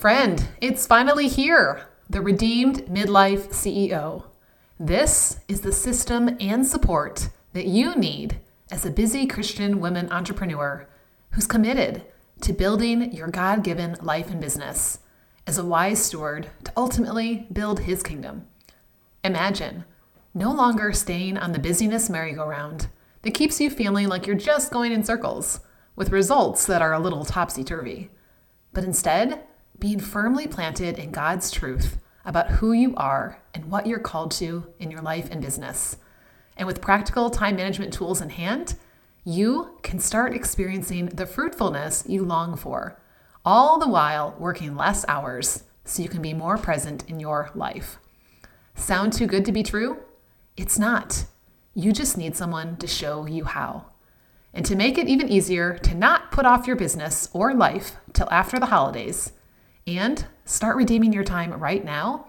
Friend, it's finally here the Redeemed Midlife CEO. This is the system and support that you need as a busy Christian women entrepreneur who's committed to building your God given life and business as a wise steward to ultimately build his kingdom. Imagine no longer staying on the busyness merry-go-round that keeps you feeling like you're just going in circles with results that are a little topsy turvy, but instead being firmly planted in God's truth about who you are and what you're called to in your life and business. And with practical time management tools in hand, you can start experiencing the fruitfulness you long for, all the while working less hours so you can be more present in your life. Sound too good to be true? It's not. You just need someone to show you how. And to make it even easier to not put off your business or life till after the holidays and start redeeming your time right now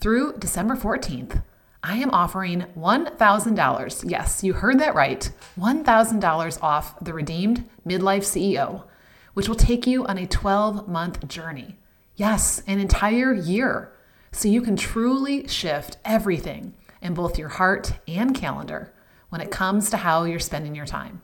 through December 14th, I am offering $1,000. Yes, you heard that right. $1,000 off the Redeemed Midlife CEO, which will take you on a 12 month journey. Yes, an entire year. So you can truly shift everything in both your heart and calendar when it comes to how you're spending your time.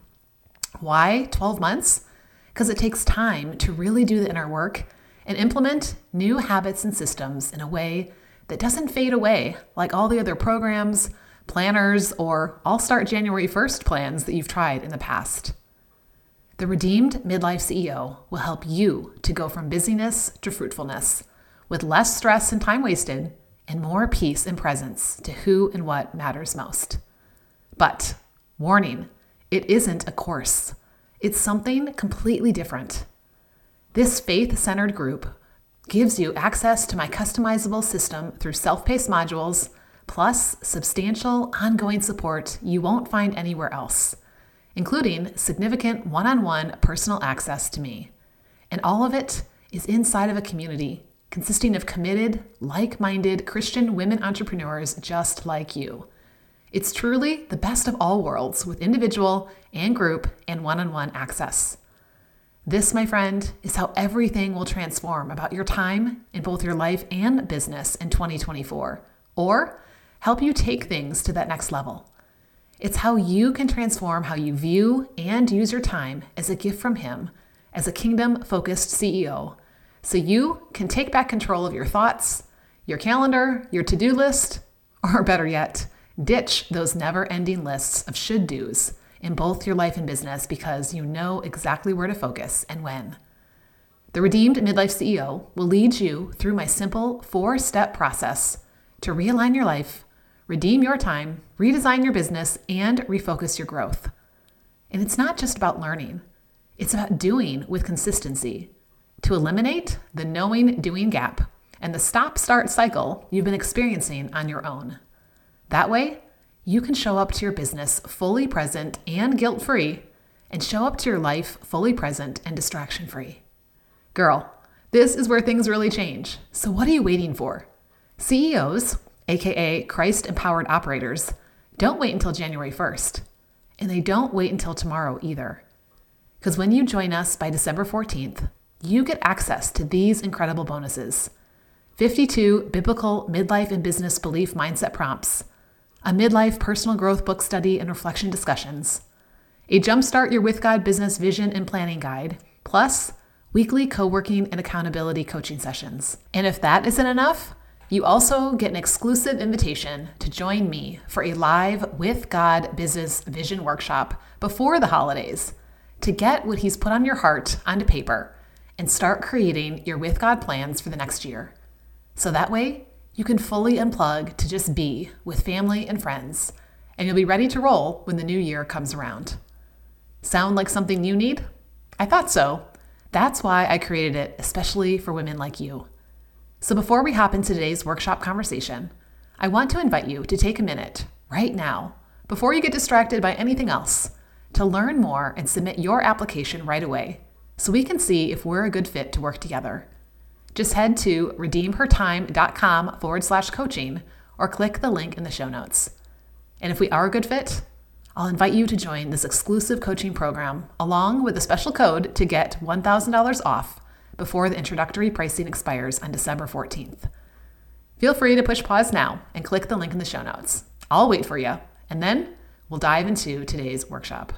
Why 12 months? Because it takes time to really do the inner work and implement new habits and systems in a way that doesn't fade away like all the other programs, planners, or I'll start January 1st plans that you've tried in the past. The Redeemed Midlife CEO will help you to go from busyness to fruitfulness with less stress and time wasted and more peace and presence to who and what matters most. But, warning, it isn't a course. It's something completely different. This faith centered group gives you access to my customizable system through self paced modules, plus substantial ongoing support you won't find anywhere else, including significant one on one personal access to me. And all of it is inside of a community consisting of committed, like minded Christian women entrepreneurs just like you. It's truly the best of all worlds with individual and group and one on one access. This, my friend, is how everything will transform about your time in both your life and business in 2024, or help you take things to that next level. It's how you can transform how you view and use your time as a gift from Him as a kingdom focused CEO, so you can take back control of your thoughts, your calendar, your to do list, or better yet, ditch those never ending lists of should do's in both your life and business because you know exactly where to focus and when. The Redeemed Midlife CEO will lead you through my simple four step process to realign your life, redeem your time, redesign your business, and refocus your growth. And it's not just about learning, it's about doing with consistency to eliminate the knowing doing gap and the stop start cycle you've been experiencing on your own. That way, you can show up to your business fully present and guilt free, and show up to your life fully present and distraction free. Girl, this is where things really change. So, what are you waiting for? CEOs, aka Christ empowered operators, don't wait until January 1st. And they don't wait until tomorrow either. Because when you join us by December 14th, you get access to these incredible bonuses 52 biblical midlife and business belief mindset prompts a midlife personal growth book study and reflection discussions, a Jumpstart Your With God business vision and planning guide, plus weekly co working and accountability coaching sessions. And if that isn't enough, you also get an exclusive invitation to join me for a live With God business vision workshop before the holidays to get what He's put on your heart onto paper and start creating your With God plans for the next year. So that way, you can fully unplug to just be with family and friends, and you'll be ready to roll when the new year comes around. Sound like something you need? I thought so. That's why I created it, especially for women like you. So before we hop into today's workshop conversation, I want to invite you to take a minute right now, before you get distracted by anything else, to learn more and submit your application right away so we can see if we're a good fit to work together just head to redeemhertime.com forward slash coaching or click the link in the show notes. And if we are a good fit, I'll invite you to join this exclusive coaching program along with a special code to get $1,000 off before the introductory pricing expires on December 14th. Feel free to push pause now and click the link in the show notes. I'll wait for you, and then we'll dive into today's workshop.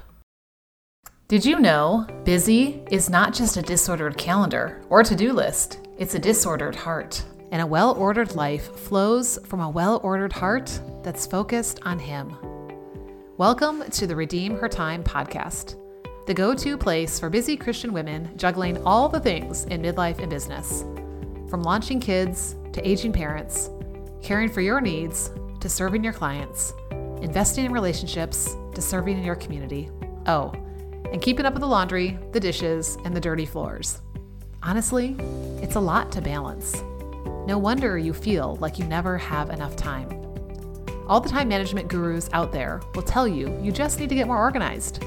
Did you know busy is not just a disordered calendar or to do list, it's a disordered heart. And a well ordered life flows from a well ordered heart that's focused on Him. Welcome to the Redeem Her Time podcast, the go to place for busy Christian women juggling all the things in midlife and business. From launching kids to aging parents, caring for your needs to serving your clients, investing in relationships to serving in your community. Oh, and keeping up with the laundry, the dishes, and the dirty floors. Honestly, it's a lot to balance. No wonder you feel like you never have enough time. All the time management gurus out there will tell you you just need to get more organized.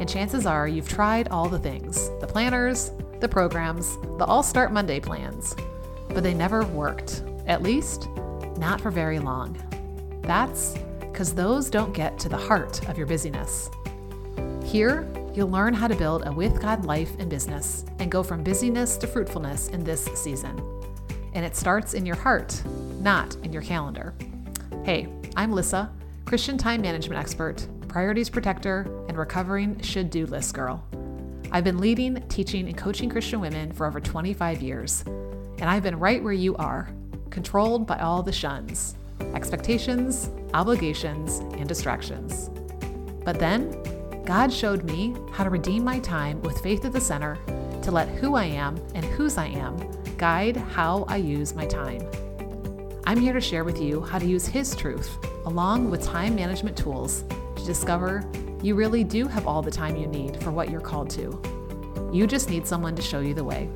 And chances are you've tried all the things the planners, the programs, the All Start Monday plans, but they never worked, at least, not for very long. That's because those don't get to the heart of your busyness. Here, you'll learn how to build a with God life and business and go from busyness to fruitfulness in this season. And it starts in your heart, not in your calendar. Hey, I'm Lissa, Christian time management expert, priorities protector, and recovering should do list girl. I've been leading, teaching, and coaching Christian women for over 25 years, and I've been right where you are, controlled by all the shuns expectations, obligations, and distractions. But then, God showed me how to redeem my time with faith at the center to let who I am and whose I am guide how I use my time. I'm here to share with you how to use His truth along with time management tools to discover you really do have all the time you need for what you're called to. You just need someone to show you the way.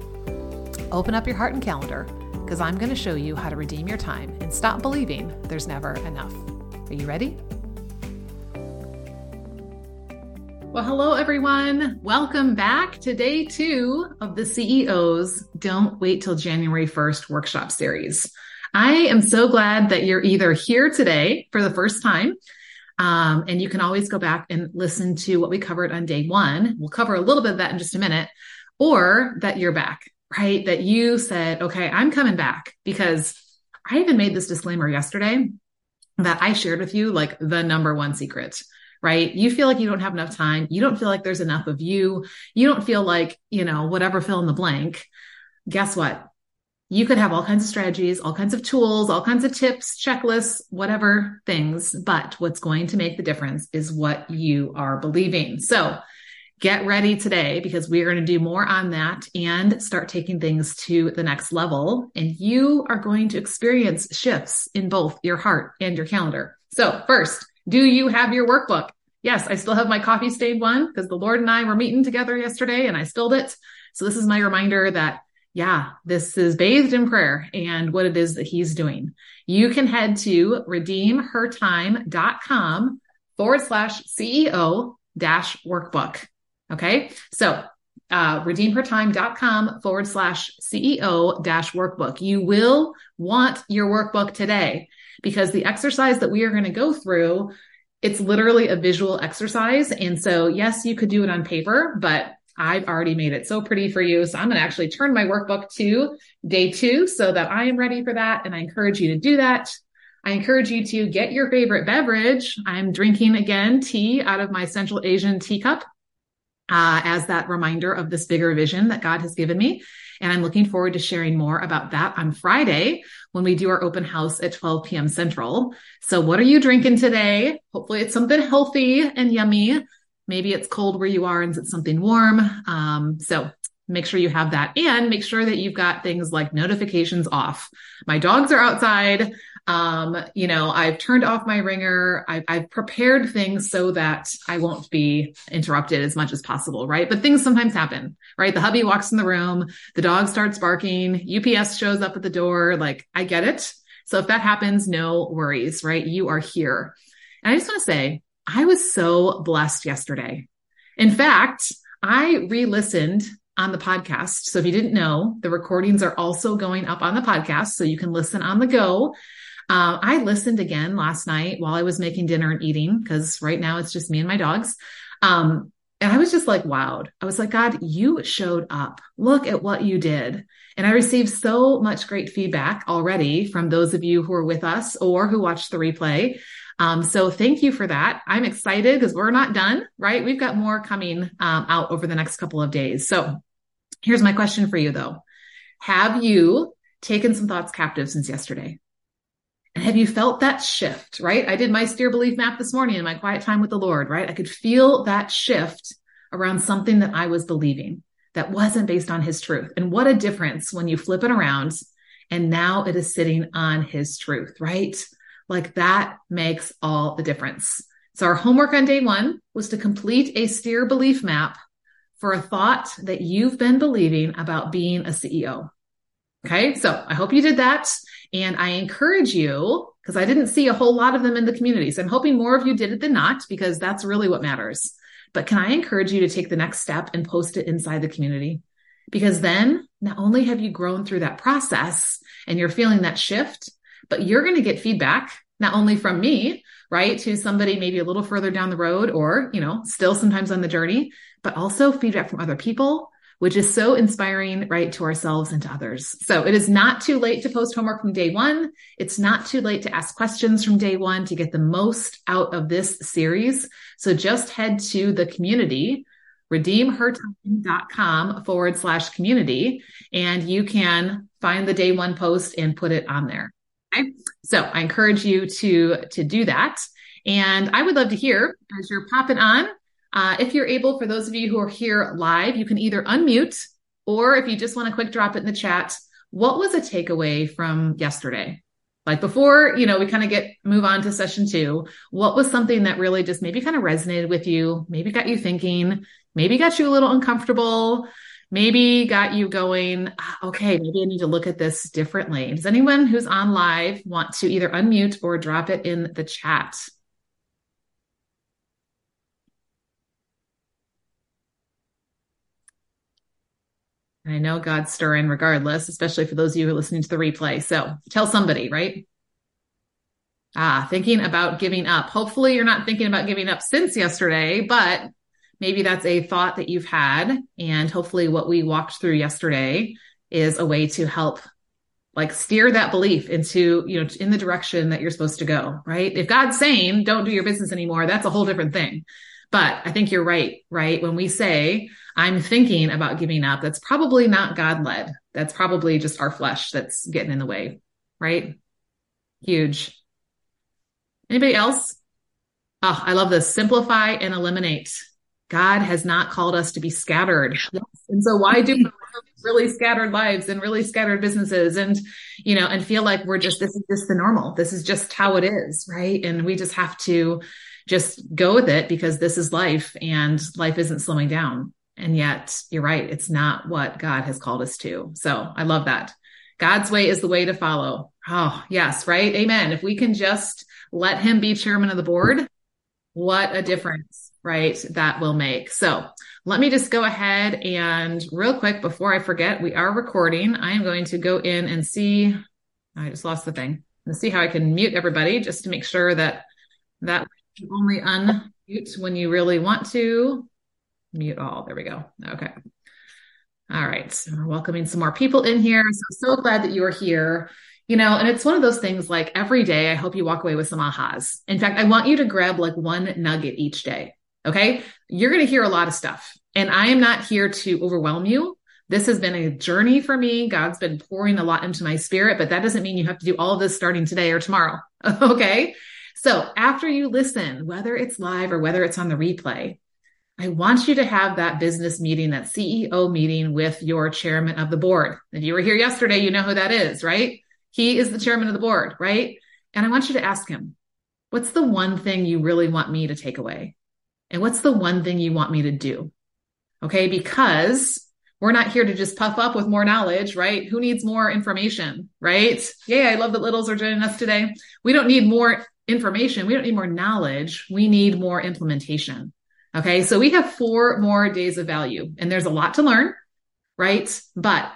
Open up your heart and calendar because I'm going to show you how to redeem your time and stop believing there's never enough. Are you ready? Well, hello, everyone. Welcome back to day two of the CEO's Don't Wait Till January 1st workshop series. I am so glad that you're either here today for the first time, um, and you can always go back and listen to what we covered on day one. We'll cover a little bit of that in just a minute, or that you're back, right? That you said, okay, I'm coming back because I even made this disclaimer yesterday that I shared with you, like the number one secret right? You feel like you don't have enough time. You don't feel like there's enough of you. You don't feel like, you know, whatever fill in the blank. Guess what? You could have all kinds of strategies, all kinds of tools, all kinds of tips, checklists, whatever things. But what's going to make the difference is what you are believing. So get ready today because we're going to do more on that and start taking things to the next level. And you are going to experience shifts in both your heart and your calendar. So first, do you have your workbook? Yes, I still have my coffee stained one because the Lord and I were meeting together yesterday and I spilled it. So this is my reminder that, yeah, this is bathed in prayer and what it is that he's doing. You can head to redeemhertime.com forward slash CEO dash workbook. Okay. So uh, redeemhertime.com forward slash CEO dash workbook. You will want your workbook today because the exercise that we are going to go through, it's literally a visual exercise. And so, yes, you could do it on paper, but I've already made it so pretty for you. So I'm going to actually turn my workbook to day two so that I am ready for that. And I encourage you to do that. I encourage you to get your favorite beverage. I'm drinking again tea out of my Central Asian teacup uh, as that reminder of this bigger vision that God has given me. And I'm looking forward to sharing more about that on Friday when we do our open house at 12 p.m. Central. So what are you drinking today? Hopefully it's something healthy and yummy. Maybe it's cold where you are and it's something warm. Um, so make sure you have that and make sure that you've got things like notifications off. My dogs are outside. Um, you know, I've turned off my ringer. I've, I've prepared things so that I won't be interrupted as much as possible, right? But things sometimes happen, right? The hubby walks in the room, the dog starts barking, UPS shows up at the door. Like, I get it. So if that happens, no worries, right? You are here. And I just want to say, I was so blessed yesterday. In fact, I re-listened on the podcast. So if you didn't know, the recordings are also going up on the podcast. So you can listen on the go. Uh, I listened again last night while I was making dinner and eating because right now it's just me and my dogs. Um, And I was just like, wowed. I was like, God, you showed up. Look at what you did. And I received so much great feedback already from those of you who are with us or who watched the replay. Um, so thank you for that. I'm excited because we're not done, right? We've got more coming um, out over the next couple of days. So here's my question for you though. Have you taken some thoughts captive since yesterday? And have you felt that shift, right? I did my steer belief map this morning in my quiet time with the Lord, right? I could feel that shift around something that I was believing that wasn't based on his truth. And what a difference when you flip it around and now it is sitting on his truth, right? Like that makes all the difference. So our homework on day one was to complete a steer belief map for a thought that you've been believing about being a CEO. Okay. So I hope you did that. And I encourage you, because I didn't see a whole lot of them in the community. So I'm hoping more of you did it than not, because that's really what matters. But can I encourage you to take the next step and post it inside the community? Because then not only have you grown through that process and you're feeling that shift, but you're going to get feedback, not only from me, right? To somebody maybe a little further down the road or, you know, still sometimes on the journey, but also feedback from other people which is so inspiring, right, to ourselves and to others. So it is not too late to post homework from day one. It's not too late to ask questions from day one to get the most out of this series. So just head to the community, redeemhertime.com forward slash community, and you can find the day one post and put it on there. Okay. So I encourage you to, to do that. And I would love to hear as you're popping on, uh, if you're able, for those of you who are here live, you can either unmute or if you just want to quick drop it in the chat, what was a takeaway from yesterday? Like before, you know, we kind of get move on to session two. What was something that really just maybe kind of resonated with you, maybe got you thinking, maybe got you a little uncomfortable, maybe got you going, ah, okay, maybe I need to look at this differently. Does anyone who's on live want to either unmute or drop it in the chat? I know God's stirring regardless, especially for those of you who are listening to the replay. So tell somebody, right? Ah, thinking about giving up. Hopefully you're not thinking about giving up since yesterday, but maybe that's a thought that you've had. And hopefully what we walked through yesterday is a way to help like steer that belief into, you know, in the direction that you're supposed to go, right? If God's saying don't do your business anymore, that's a whole different thing. But I think you're right, right? When we say, I'm thinking about giving up, that's probably not God led. That's probably just our flesh that's getting in the way, right? Huge. Anybody else? Oh, I love this. Simplify and eliminate. God has not called us to be scattered. And so why do we really scattered lives and really scattered businesses and, you know, and feel like we're just, this is just the normal. This is just how it is. Right. And we just have to just go with it because this is life and life isn't slowing down. And yet you're right. It's not what God has called us to. So I love that. God's way is the way to follow. Oh, yes. Right. Amen. If we can just let him be chairman of the board, what a difference, right? That will make. So let me just go ahead and real quick before I forget, we are recording. I am going to go in and see. I just lost the thing and see how I can mute everybody just to make sure that that only unmute when you really want to. Mute all. There we go. Okay. All right. So we're welcoming some more people in here. So, so glad that you are here. You know, and it's one of those things like every day, I hope you walk away with some ahas. In fact, I want you to grab like one nugget each day. Okay. You're going to hear a lot of stuff. And I am not here to overwhelm you. This has been a journey for me. God's been pouring a lot into my spirit, but that doesn't mean you have to do all of this starting today or tomorrow. okay. So after you listen, whether it's live or whether it's on the replay, I want you to have that business meeting, that CEO meeting with your chairman of the board. If you were here yesterday, you know who that is, right? He is the chairman of the board, right? And I want you to ask him, what's the one thing you really want me to take away? And what's the one thing you want me to do? Okay. Because we're not here to just puff up with more knowledge, right? Who needs more information, right? Yeah. I love that littles are joining us today. We don't need more information. We don't need more knowledge. We need more implementation. Okay. So we have four more days of value and there's a lot to learn, right? But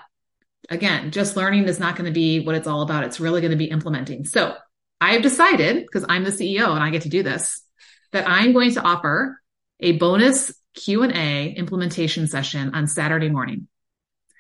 again, just learning is not going to be what it's all about. It's really going to be implementing. So I have decided because I'm the CEO and I get to do this that I'm going to offer a bonus Q&A implementation session on Saturday morning.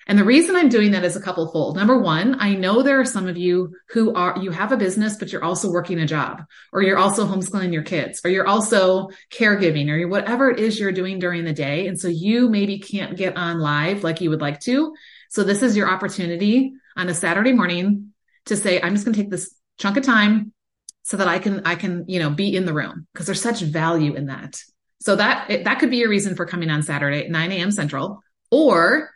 And the reason I'm doing that is a couple fold. Number one, I know there are some of you who are, you have a business, but you're also working a job or you're also homeschooling your kids or you're also caregiving or whatever it is you're doing during the day. And so you maybe can't get on live like you would like to. So this is your opportunity on a Saturday morning to say, I'm just going to take this chunk of time so that I can, I can, you know, be in the room because there's such value in that. So that, that could be your reason for coming on Saturday at 9 a.m. Central or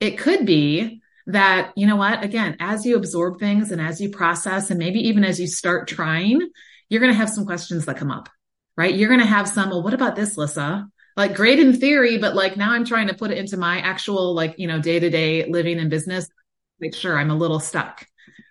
it could be that, you know what, again, as you absorb things and as you process, and maybe even as you start trying, you're going to have some questions that come up, right? You're going to have some, well, what about this, Lissa? Like great in theory, but like now I'm trying to put it into my actual, like, you know, day to day living and business. Make sure I'm a little stuck,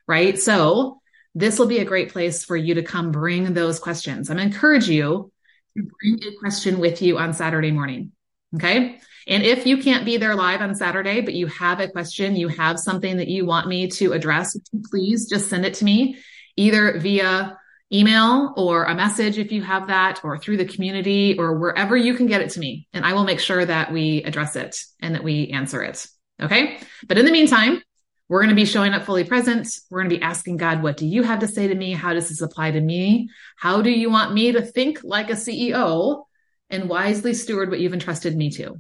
right? So this will be a great place for you to come bring those questions. I'm encourage you to bring a question with you on Saturday morning. Okay. And if you can't be there live on Saturday, but you have a question, you have something that you want me to address, please just send it to me either via email or a message if you have that or through the community or wherever you can get it to me. And I will make sure that we address it and that we answer it. Okay. But in the meantime, we're going to be showing up fully present. We're going to be asking God, what do you have to say to me? How does this apply to me? How do you want me to think like a CEO and wisely steward what you've entrusted me to?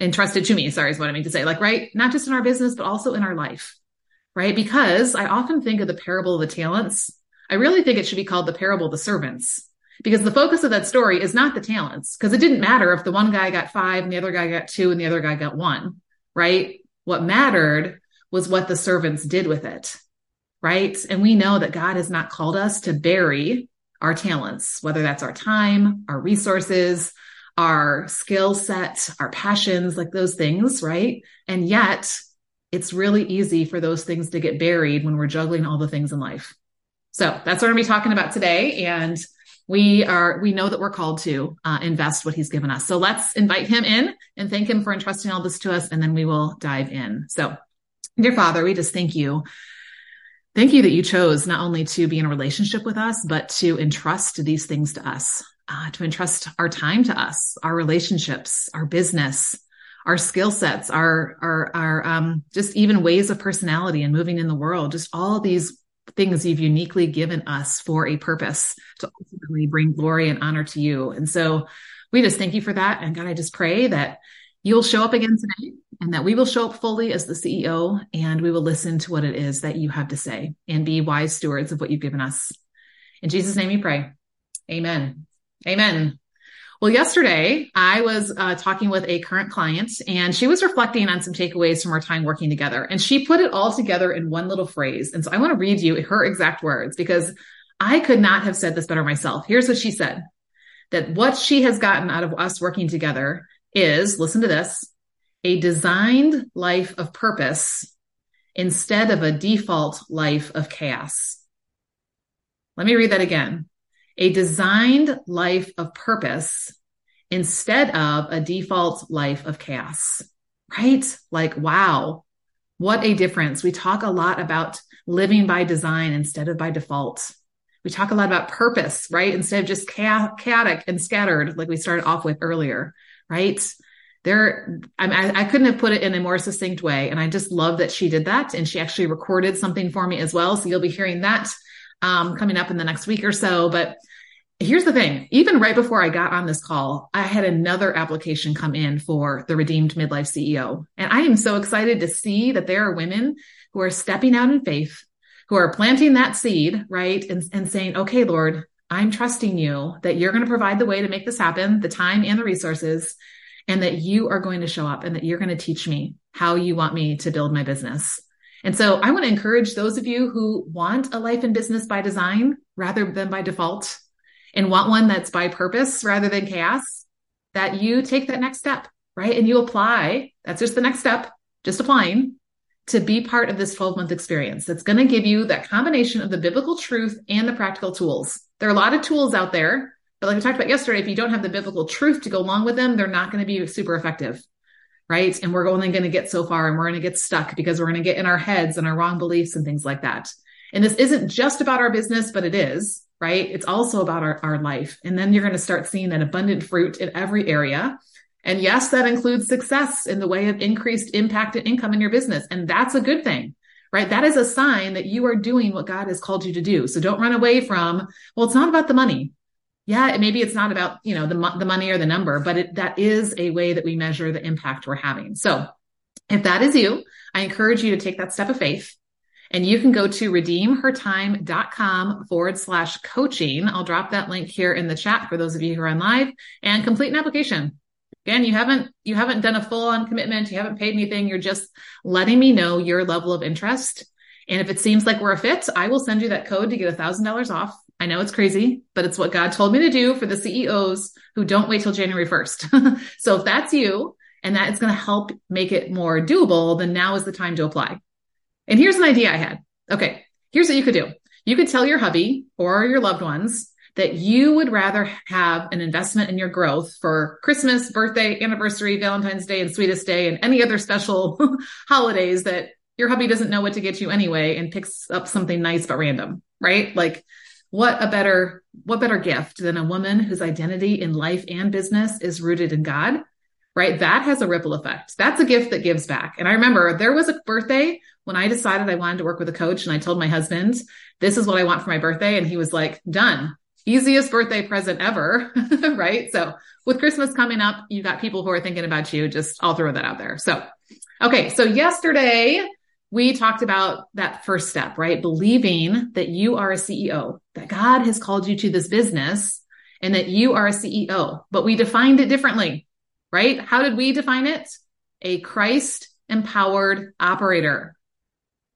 Entrusted to me, sorry, is what I mean to say. Like, right? Not just in our business, but also in our life, right? Because I often think of the parable of the talents. I really think it should be called the parable of the servants because the focus of that story is not the talents because it didn't matter if the one guy got five and the other guy got two and the other guy got one, right? What mattered was what the servants did with it, right? And we know that God has not called us to bury our talents, whether that's our time, our resources, our skill set, our passions, like those things, right? And yet it's really easy for those things to get buried when we're juggling all the things in life. So that's what we're going to be talking about today. And we are, we know that we're called to uh, invest what he's given us. So let's invite him in and thank him for entrusting all this to us. And then we will dive in. So dear Father, we just thank you. Thank you that you chose not only to be in a relationship with us, but to entrust these things to us uh, to entrust our time to us, our relationships, our business, our skill sets, our our our um, just even ways of personality and moving in the world. Just all these things you've uniquely given us for a purpose to ultimately bring glory and honor to you. And so we just thank you for that. And God, I just pray that you'll show up again today and that we will show up fully as the CEO and we will listen to what it is that you have to say and be wise stewards of what you've given us. In Jesus' name we pray. Amen. Amen. Well, yesterday I was uh, talking with a current client and she was reflecting on some takeaways from our time working together. And she put it all together in one little phrase. And so I want to read you her exact words because I could not have said this better myself. Here's what she said that what she has gotten out of us working together is listen to this a designed life of purpose instead of a default life of chaos. Let me read that again a designed life of purpose instead of a default life of chaos, right? Like, wow, what a difference. We talk a lot about living by design instead of by default. We talk a lot about purpose, right? Instead of just chaotic and scattered, like we started off with earlier, right? There, I, I couldn't have put it in a more succinct way. And I just love that she did that. And she actually recorded something for me as well. So you'll be hearing that um, coming up in the next week or so. But here's the thing even right before I got on this call, I had another application come in for the Redeemed Midlife CEO. And I am so excited to see that there are women who are stepping out in faith, who are planting that seed, right? And, and saying, okay, Lord, I'm trusting you that you're going to provide the way to make this happen, the time and the resources, and that you are going to show up and that you're going to teach me how you want me to build my business. And so I want to encourage those of you who want a life and business by design rather than by default and want one that's by purpose rather than chaos, that you take that next step, right? And you apply. That's just the next step, just applying to be part of this 12 month experience that's going to give you that combination of the biblical truth and the practical tools. There are a lot of tools out there, but like I talked about yesterday, if you don't have the biblical truth to go along with them, they're not going to be super effective. Right. And we're only going to get so far and we're going to get stuck because we're going to get in our heads and our wrong beliefs and things like that. And this isn't just about our business, but it is right? It's also about our, our life. And then you're going to start seeing that abundant fruit in every area. And yes, that includes success in the way of increased impact and income in your business. And that's a good thing, right? That is a sign that you are doing what God has called you to do. So don't run away from, well, it's not about the money. Yeah, maybe it's not about, you know, the, the money or the number, but it, that is a way that we measure the impact we're having. So if that is you, I encourage you to take that step of faith and you can go to redeemhertime.com forward slash coaching. I'll drop that link here in the chat for those of you who are on live and complete an application. Again, you haven't, you haven't done a full on commitment. You haven't paid anything. You're just letting me know your level of interest. And if it seems like we're a fit, I will send you that code to get a thousand dollars off. I know it's crazy, but it's what God told me to do for the CEOs who don't wait till January 1st. so if that's you and that is going to help make it more doable, then now is the time to apply. And here's an idea I had. Okay. Here's what you could do. You could tell your hubby or your loved ones that you would rather have an investment in your growth for Christmas, birthday, anniversary, Valentine's Day, and Sweetest Day, and any other special holidays that your hubby doesn't know what to get you anyway and picks up something nice but random, right? Like what a better, what better gift than a woman whose identity in life and business is rooted in God, right? That has a ripple effect. That's a gift that gives back. And I remember there was a birthday when I decided I wanted to work with a coach and I told my husband, this is what I want for my birthday. And he was like, done. Easiest birthday present ever. right. So with Christmas coming up, you got people who are thinking about you. Just I'll throw that out there. So, okay. So yesterday we talked about that first step, right? Believing that you are a CEO, that God has called you to this business and that you are a CEO, but we defined it differently, right? How did we define it? A Christ empowered operator.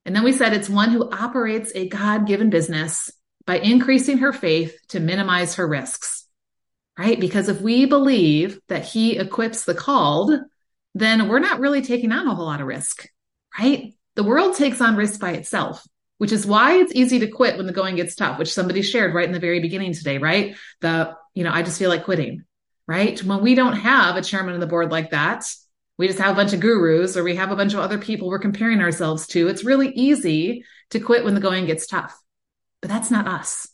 And then we said it's one who operates a God given business by increasing her faith to minimize her risks, right? Because if we believe that he equips the called, then we're not really taking on a whole lot of risk, right? The world takes on risk by itself, which is why it's easy to quit when the going gets tough, which somebody shared right in the very beginning today, right? The, you know, I just feel like quitting, right? When we don't have a chairman of the board like that, we just have a bunch of gurus or we have a bunch of other people we're comparing ourselves to. It's really easy to quit when the going gets tough, but that's not us.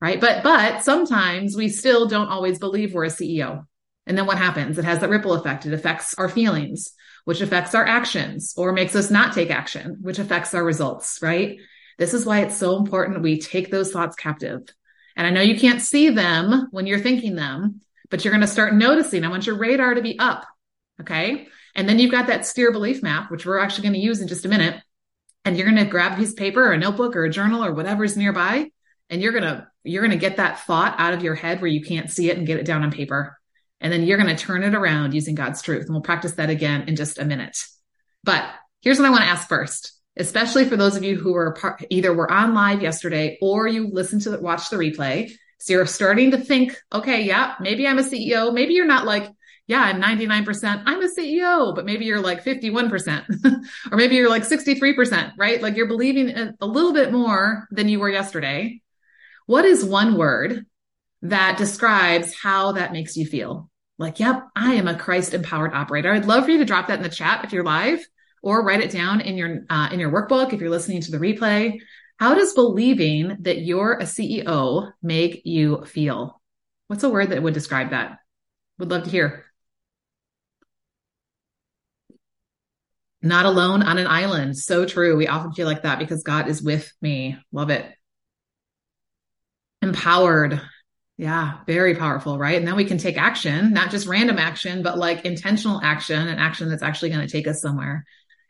Right. But, but sometimes we still don't always believe we're a CEO. And then what happens? It has that ripple effect. It affects our feelings, which affects our actions or makes us not take action, which affects our results. Right. This is why it's so important we take those thoughts captive. And I know you can't see them when you're thinking them, but you're going to start noticing. I want your radar to be up. Okay. And then you've got that steer belief map, which we're actually going to use in just a minute. And you're going to grab a piece of paper or a notebook or a journal or whatever's nearby. And you're going to, you're going to get that thought out of your head where you can't see it and get it down on paper. And then you're going to turn it around using God's truth. And we'll practice that again in just a minute. But here's what I want to ask first, especially for those of you who were part, either were on live yesterday or you listened to the, watch the replay. So you're starting to think, okay, yeah, maybe I'm a CEO. Maybe you're not like, yeah, I'm 99%, I'm a CEO, but maybe you're like 51%, or maybe you're like 63%, right? Like you're believing a little bit more than you were yesterday. What is one word that describes how that makes you feel? Like, yep, I am a Christ empowered operator. I'd love for you to drop that in the chat if you're live or write it down in your, uh, in your workbook. If you're listening to the replay, how does believing that you're a CEO make you feel? What's a word that would describe that? Would love to hear. Not alone on an island. So true. We often feel like that because God is with me. Love it. Empowered. Yeah, very powerful, right? And then we can take action, not just random action, but like intentional action and action that's actually going to take us somewhere.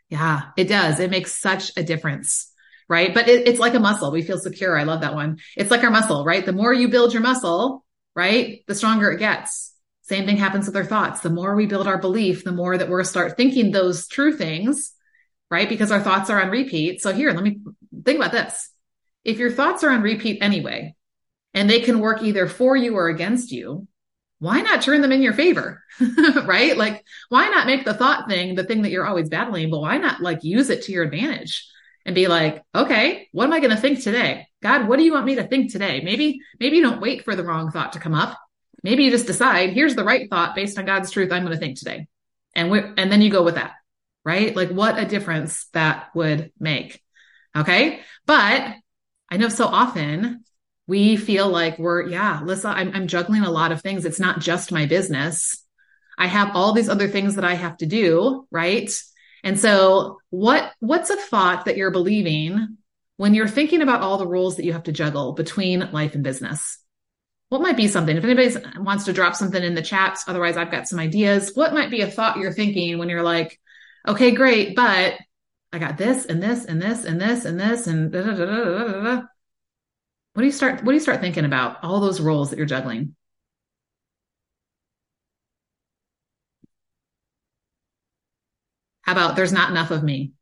Yeah, it does. It makes such a difference, right? But it, it's like a muscle. We feel secure. I love that one. It's like our muscle, right? The more you build your muscle, right? The stronger it gets. Same thing happens with our thoughts. The more we build our belief, the more that we're start thinking those true things, right? Because our thoughts are on repeat. So here, let me think about this. If your thoughts are on repeat anyway, and they can work either for you or against you, why not turn them in your favor? right? Like, why not make the thought thing the thing that you're always battling, but why not like use it to your advantage and be like, okay, what am I going to think today? God, what do you want me to think today? Maybe, maybe you don't wait for the wrong thought to come up. Maybe you just decide, here's the right thought based on God's truth I'm going to think today. And we and then you go with that, right? Like what a difference that would make. Okay. But I know so often we feel like we're, yeah, Lissa, I'm, I'm juggling a lot of things. It's not just my business. I have all these other things that I have to do, right? And so what, what's a thought that you're believing when you're thinking about all the roles that you have to juggle between life and business? What might be something? If anybody wants to drop something in the chat, otherwise I've got some ideas. What might be a thought you're thinking when you're like, okay, great, but I got this and this and this and this and this and da, da, da. What do you start? What do you start thinking about? All those roles that you're juggling. How about there's not enough of me?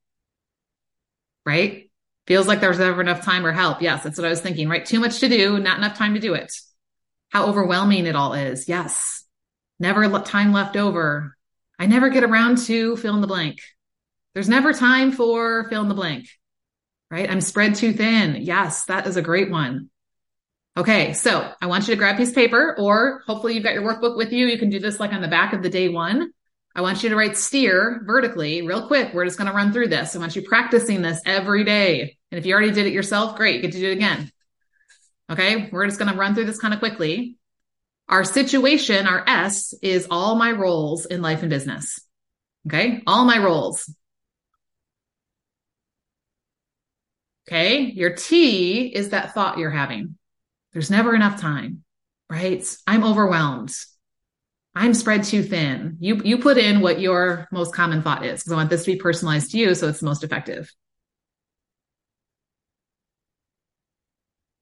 Right? Feels like there's never enough time or help. Yes, that's what I was thinking, right? Too much to do, not enough time to do it. How overwhelming it all is. Yes. Never time left over. I never get around to fill in the blank. There's never time for fill in the blank, right? I'm spread too thin. Yes, that is a great one. Okay, so I want you to grab a piece of paper, or hopefully you've got your workbook with you. You can do this like on the back of the day one. I want you to write steer vertically real quick. We're just going to run through this. I want you practicing this every day. And if you already did it yourself, great. You get to do it again. Okay. We're just going to run through this kind of quickly. Our situation, our S is all my roles in life and business. Okay. All my roles. Okay. Your T is that thought you're having. There's never enough time, right? I'm overwhelmed. I'm spread too thin. You, you put in what your most common thought is because I want this to be personalized to you. So it's the most effective.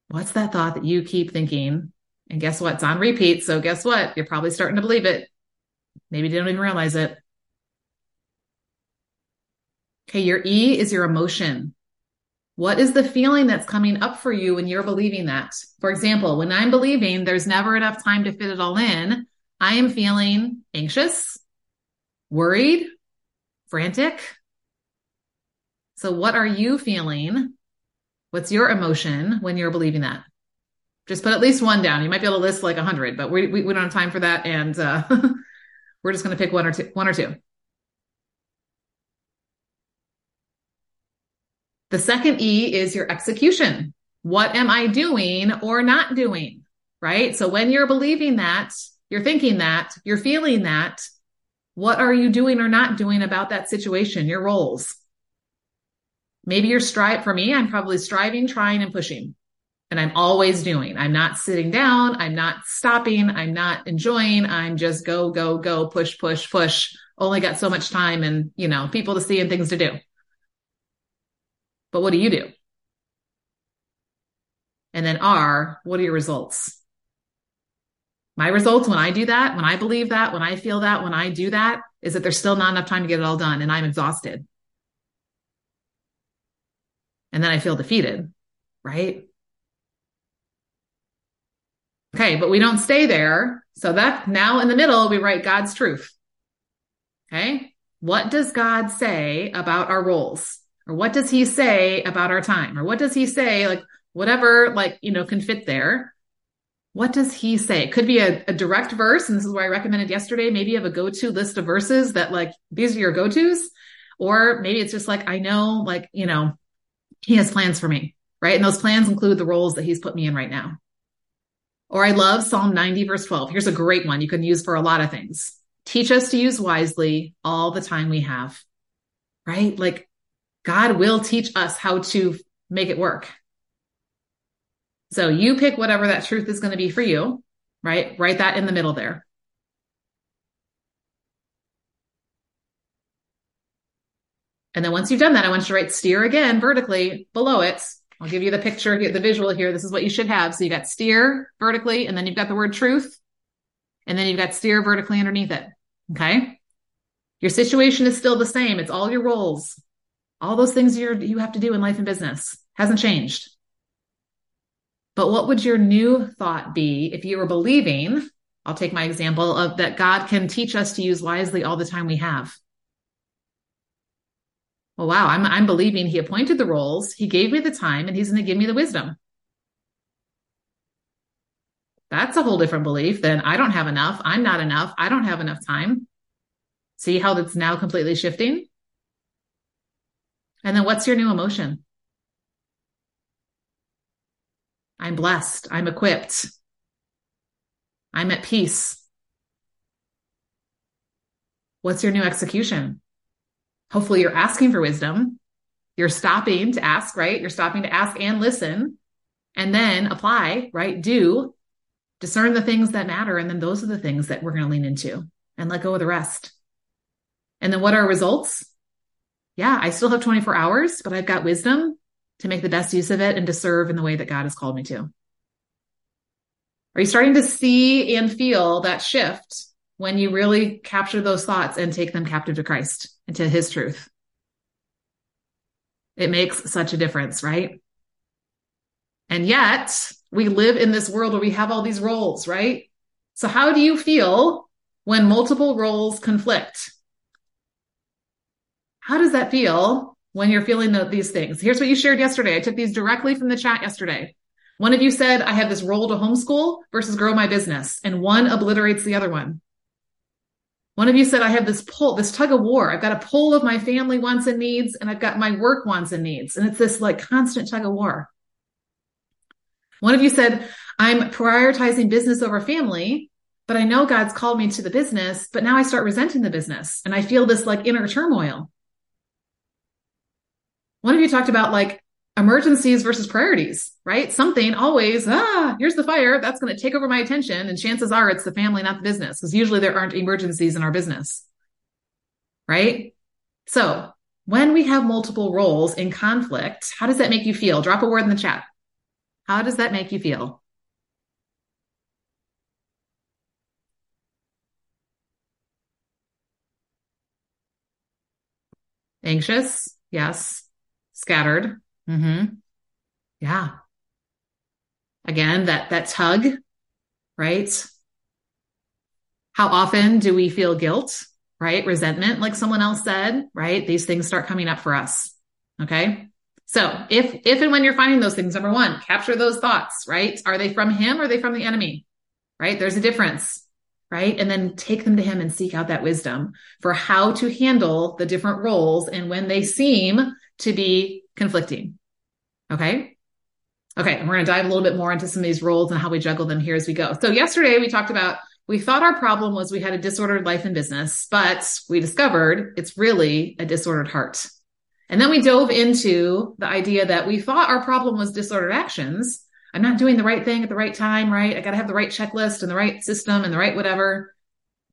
What's that thought that you keep thinking? And guess what? It's on repeat. So guess what? You're probably starting to believe it. Maybe you don't even realize it. Okay. Your E is your emotion. What is the feeling that's coming up for you when you're believing that? For example, when I'm believing there's never enough time to fit it all in, I am feeling anxious, worried, frantic. So what are you feeling? What's your emotion when you're believing that? Just put at least one down. You might be able to list like a hundred, but we, we, we, don't have time for that. And, uh, we're just going to pick one or two, one or two. The second E is your execution. What am I doing or not doing? Right. So when you're believing that, you're thinking that, you're feeling that, what are you doing or not doing about that situation, your roles? Maybe you're strive for me, I'm probably striving, trying and pushing. And I'm always doing. I'm not sitting down. I'm not stopping. I'm not enjoying. I'm just go, go, go, push, push, push. Only got so much time and, you know, people to see and things to do. But what do you do? And then R, what are your results? My results when I do that, when I believe that, when I feel that, when I do that, is that there's still not enough time to get it all done and I'm exhausted. And then I feel defeated, right? Okay, but we don't stay there. So that now in the middle, we write God's truth. Okay. What does God say about our roles? Or what does he say about our time? Or what does he say, like whatever, like, you know, can fit there. What does he say? It could be a, a direct verse. And this is where I recommended yesterday. Maybe you have a go-to list of verses that like, these are your go-tos. Or maybe it's just like, I know, like, you know, he has plans for me, right? And those plans include the roles that he's put me in right now. Or I love Psalm 90 verse 12. Here's a great one you can use for a lot of things. Teach us to use wisely all the time we have, right? Like God will teach us how to make it work. So you pick whatever that truth is going to be for you, right? Write that in the middle there. And then once you've done that, I want you to write steer again vertically below it. I'll give you the picture, the visual here. This is what you should have. So you got steer vertically, and then you've got the word truth, and then you've got steer vertically underneath it. Okay. Your situation is still the same. It's all your roles all those things you're, you have to do in life and business hasn't changed. But what would your new thought be if you were believing? I'll take my example of that God can teach us to use wisely all the time we have. Well, wow, I'm, I'm believing he appointed the roles. He gave me the time and he's going to give me the wisdom. That's a whole different belief than I don't have enough. I'm not enough. I don't have enough time. See how that's now completely shifting? And then what's your new emotion? I'm blessed. I'm equipped. I'm at peace. what's your new execution? Hopefully you're asking for wisdom. You're stopping to ask, right? You're stopping to ask and listen and then apply, right? Do discern the things that matter. And then those are the things that we're going to lean into and let go of the rest. And then what are results? Yeah, I still have 24 hours, but I've got wisdom to make the best use of it and to serve in the way that God has called me to. Are you starting to see and feel that shift when you really capture those thoughts and take them captive to Christ and to his truth? It makes such a difference, right? And yet we live in this world where we have all these roles, right? So how do you feel when multiple roles conflict? How does that feel when you're feeling the, these things? Here's what you shared yesterday. I took these directly from the chat yesterday. One of you said, I have this role to homeschool versus grow my business, and one obliterates the other one. One of you said, I have this pull, this tug of war. I've got a pull of my family wants and needs, and I've got my work wants and needs. And it's this like constant tug of war. One of you said, I'm prioritizing business over family, but I know God's called me to the business, but now I start resenting the business and I feel this like inner turmoil. One of you talked about like emergencies versus priorities, right? Something always, ah, here's the fire. That's going to take over my attention. And chances are it's the family, not the business, because usually there aren't emergencies in our business, right? So when we have multiple roles in conflict, how does that make you feel? Drop a word in the chat. How does that make you feel? Anxious? Yes. Scattered? Mm-hmm. Yeah. Again, that, that tug, right? How often do we feel guilt, right? Resentment, like someone else said, right? These things start coming up for us. Okay. So if, if and when you're finding those things, number one, capture those thoughts, right? Are they from him or are they from the enemy? Right? There's a difference, right? And then take them to him and seek out that wisdom for how to handle the different roles and when they seem to be conflicting. Okay. Okay. And we're going to dive a little bit more into some of these roles and how we juggle them here as we go. So yesterday we talked about we thought our problem was we had a disordered life and business, but we discovered it's really a disordered heart. And then we dove into the idea that we thought our problem was disordered actions. I'm not doing the right thing at the right time, right? I got to have the right checklist and the right system and the right whatever.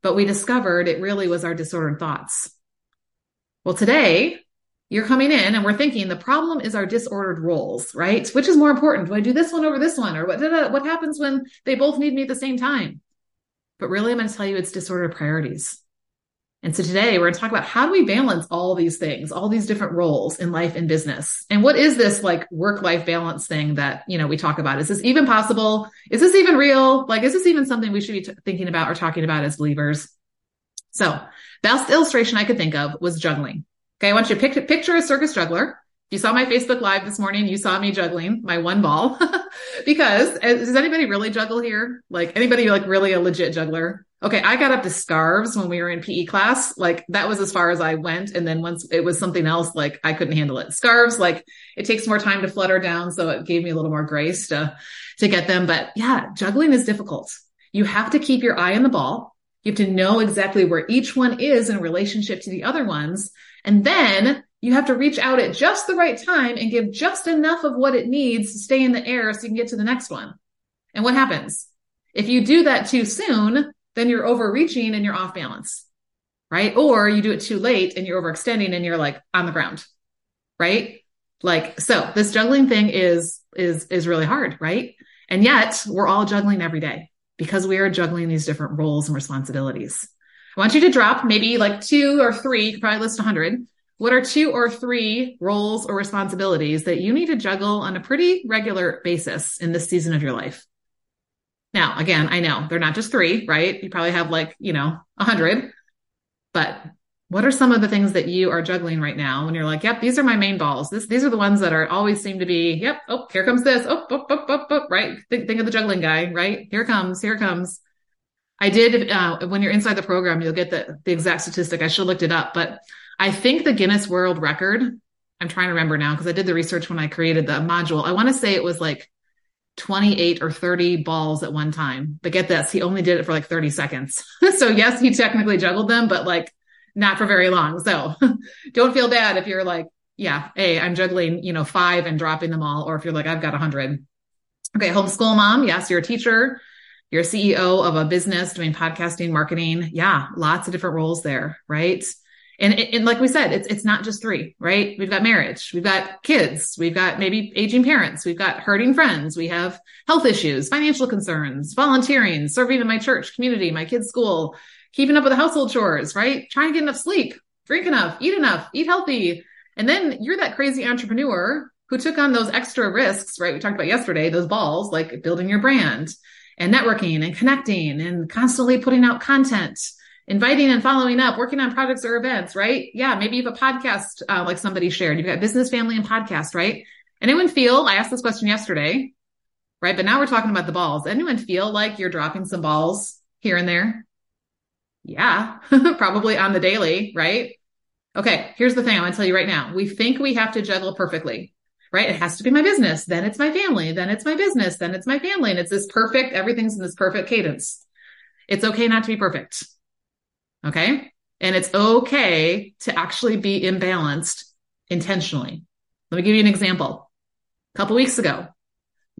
But we discovered it really was our disordered thoughts. Well, today you're coming in and we're thinking the problem is our disordered roles, right? Which is more important? Do I do this one over this one? Or what, what happens when they both need me at the same time? But really, I'm going to tell you it's disordered priorities. And so today we're going to talk about how do we balance all these things, all these different roles in life and business? And what is this like work life balance thing that, you know, we talk about? Is this even possible? Is this even real? Like, is this even something we should be t- thinking about or talking about as believers? So best illustration I could think of was juggling. Okay. I want you to pic- picture a circus juggler. If you saw my Facebook live this morning, you saw me juggling my one ball because uh, does anybody really juggle here? Like anybody like really a legit juggler? Okay, I got up to scarves when we were in PE class. Like that was as far as I went. And then once it was something else, like I couldn't handle it. Scarves, like it takes more time to flutter down. So it gave me a little more grace to, to get them. But yeah, juggling is difficult. You have to keep your eye on the ball. You have to know exactly where each one is in relationship to the other ones. And then you have to reach out at just the right time and give just enough of what it needs to stay in the air so you can get to the next one. And what happens? If you do that too soon, then you're overreaching and you're off balance, right? Or you do it too late and you're overextending and you're like on the ground, right? Like, so this juggling thing is, is, is really hard, right? And yet we're all juggling every day because we are juggling these different roles and responsibilities. I want you to drop maybe like two or three, you could probably list a hundred. What are two or three roles or responsibilities that you need to juggle on a pretty regular basis in this season of your life? Now, again, I know they're not just three, right? You probably have like, you know, a hundred, but what are some of the things that you are juggling right now when you're like, yep, these are my main balls. This, these are the ones that are always seem to be, yep. Oh, here comes this. Oh, oh, oh, oh, oh right. Think, think of the juggling guy, right? Here comes, here comes. I did, uh, when you're inside the program, you'll get the, the exact statistic. I should have looked it up, but I think the Guinness World Record, I'm trying to remember now because I did the research when I created the module. I want to say it was like 28 or 30 balls at one time. But get this, he only did it for like 30 seconds. so yes, he technically juggled them, but like not for very long. So don't feel bad if you're like, yeah, hey, I'm juggling, you know, five and dropping them all, or if you're like, I've got a hundred. Okay, homeschool mom. Yes, you're a teacher. You're CEO of a business doing podcasting, marketing. Yeah, lots of different roles there, right? And, and like we said, it's it's not just three, right? We've got marriage, we've got kids, we've got maybe aging parents, we've got hurting friends, we have health issues, financial concerns, volunteering, serving in my church community, my kids' school, keeping up with the household chores, right? Trying to get enough sleep, drink enough, eat enough, eat healthy. And then you're that crazy entrepreneur who took on those extra risks, right? We talked about yesterday, those balls, like building your brand and networking and connecting and constantly putting out content inviting and following up, working on projects or events, right? Yeah, maybe you have a podcast uh, like somebody shared. You've got business, family, and podcast, right? Anyone feel? I asked this question yesterday, right? But now we're talking about the balls. Anyone feel like you're dropping some balls here and there? Yeah, probably on the daily, right? Okay, here's the thing I want to tell you right now. We think we have to juggle perfectly, right? It has to be my business, then it's my family, then it's my business, then it's my family. And it's this perfect, everything's in this perfect cadence. It's okay not to be perfect. Okay. And it's okay to actually be imbalanced intentionally. Let me give you an example. A couple weeks ago,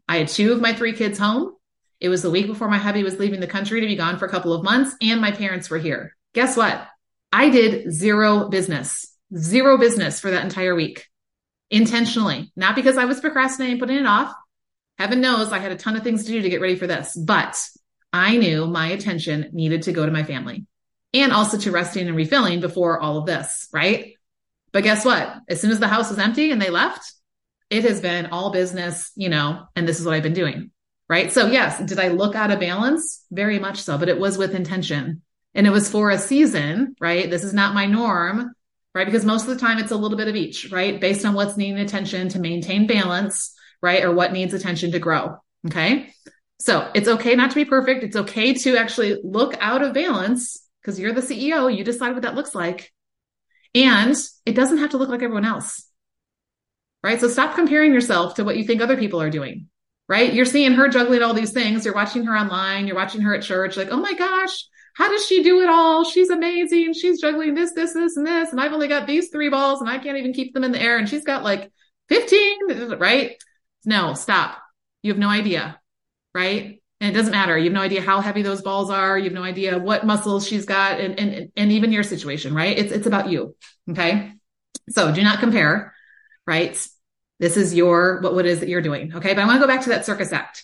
I had two of my three kids home. It was the week before my hubby was leaving the country to be gone for a couple of months, and my parents were here. Guess what? I did zero business, zero business for that entire week intentionally, not because I was procrastinating, putting it off. Heaven knows I had a ton of things to do to get ready for this, but I knew my attention needed to go to my family and also to resting and refilling before all of this, right? But guess what? As soon as the house was empty and they left, it has been all business, you know, and this is what I've been doing. Right. So yes, did I look out of balance? Very much so, but it was with intention and it was for a season, right? This is not my norm, right? Because most of the time it's a little bit of each, right? Based on what's needing attention to maintain balance, right? Or what needs attention to grow. Okay. So it's okay not to be perfect. It's okay to actually look out of balance because you're the CEO. You decide what that looks like. And it doesn't have to look like everyone else. Right. So stop comparing yourself to what you think other people are doing. Right. You're seeing her juggling all these things. You're watching her online. You're watching her at church. Like, oh my gosh, how does she do it all? She's amazing. She's juggling this, this, this, and this. And I've only got these three balls and I can't even keep them in the air. And she's got like 15, right? No, stop. You have no idea. Right. And it doesn't matter. You have no idea how heavy those balls are. You have no idea what muscles she's got and, and, and even your situation, right? It's, it's about you. Okay. So do not compare, right? This is your, what, what is that you're doing. Okay. But I want to go back to that circus act.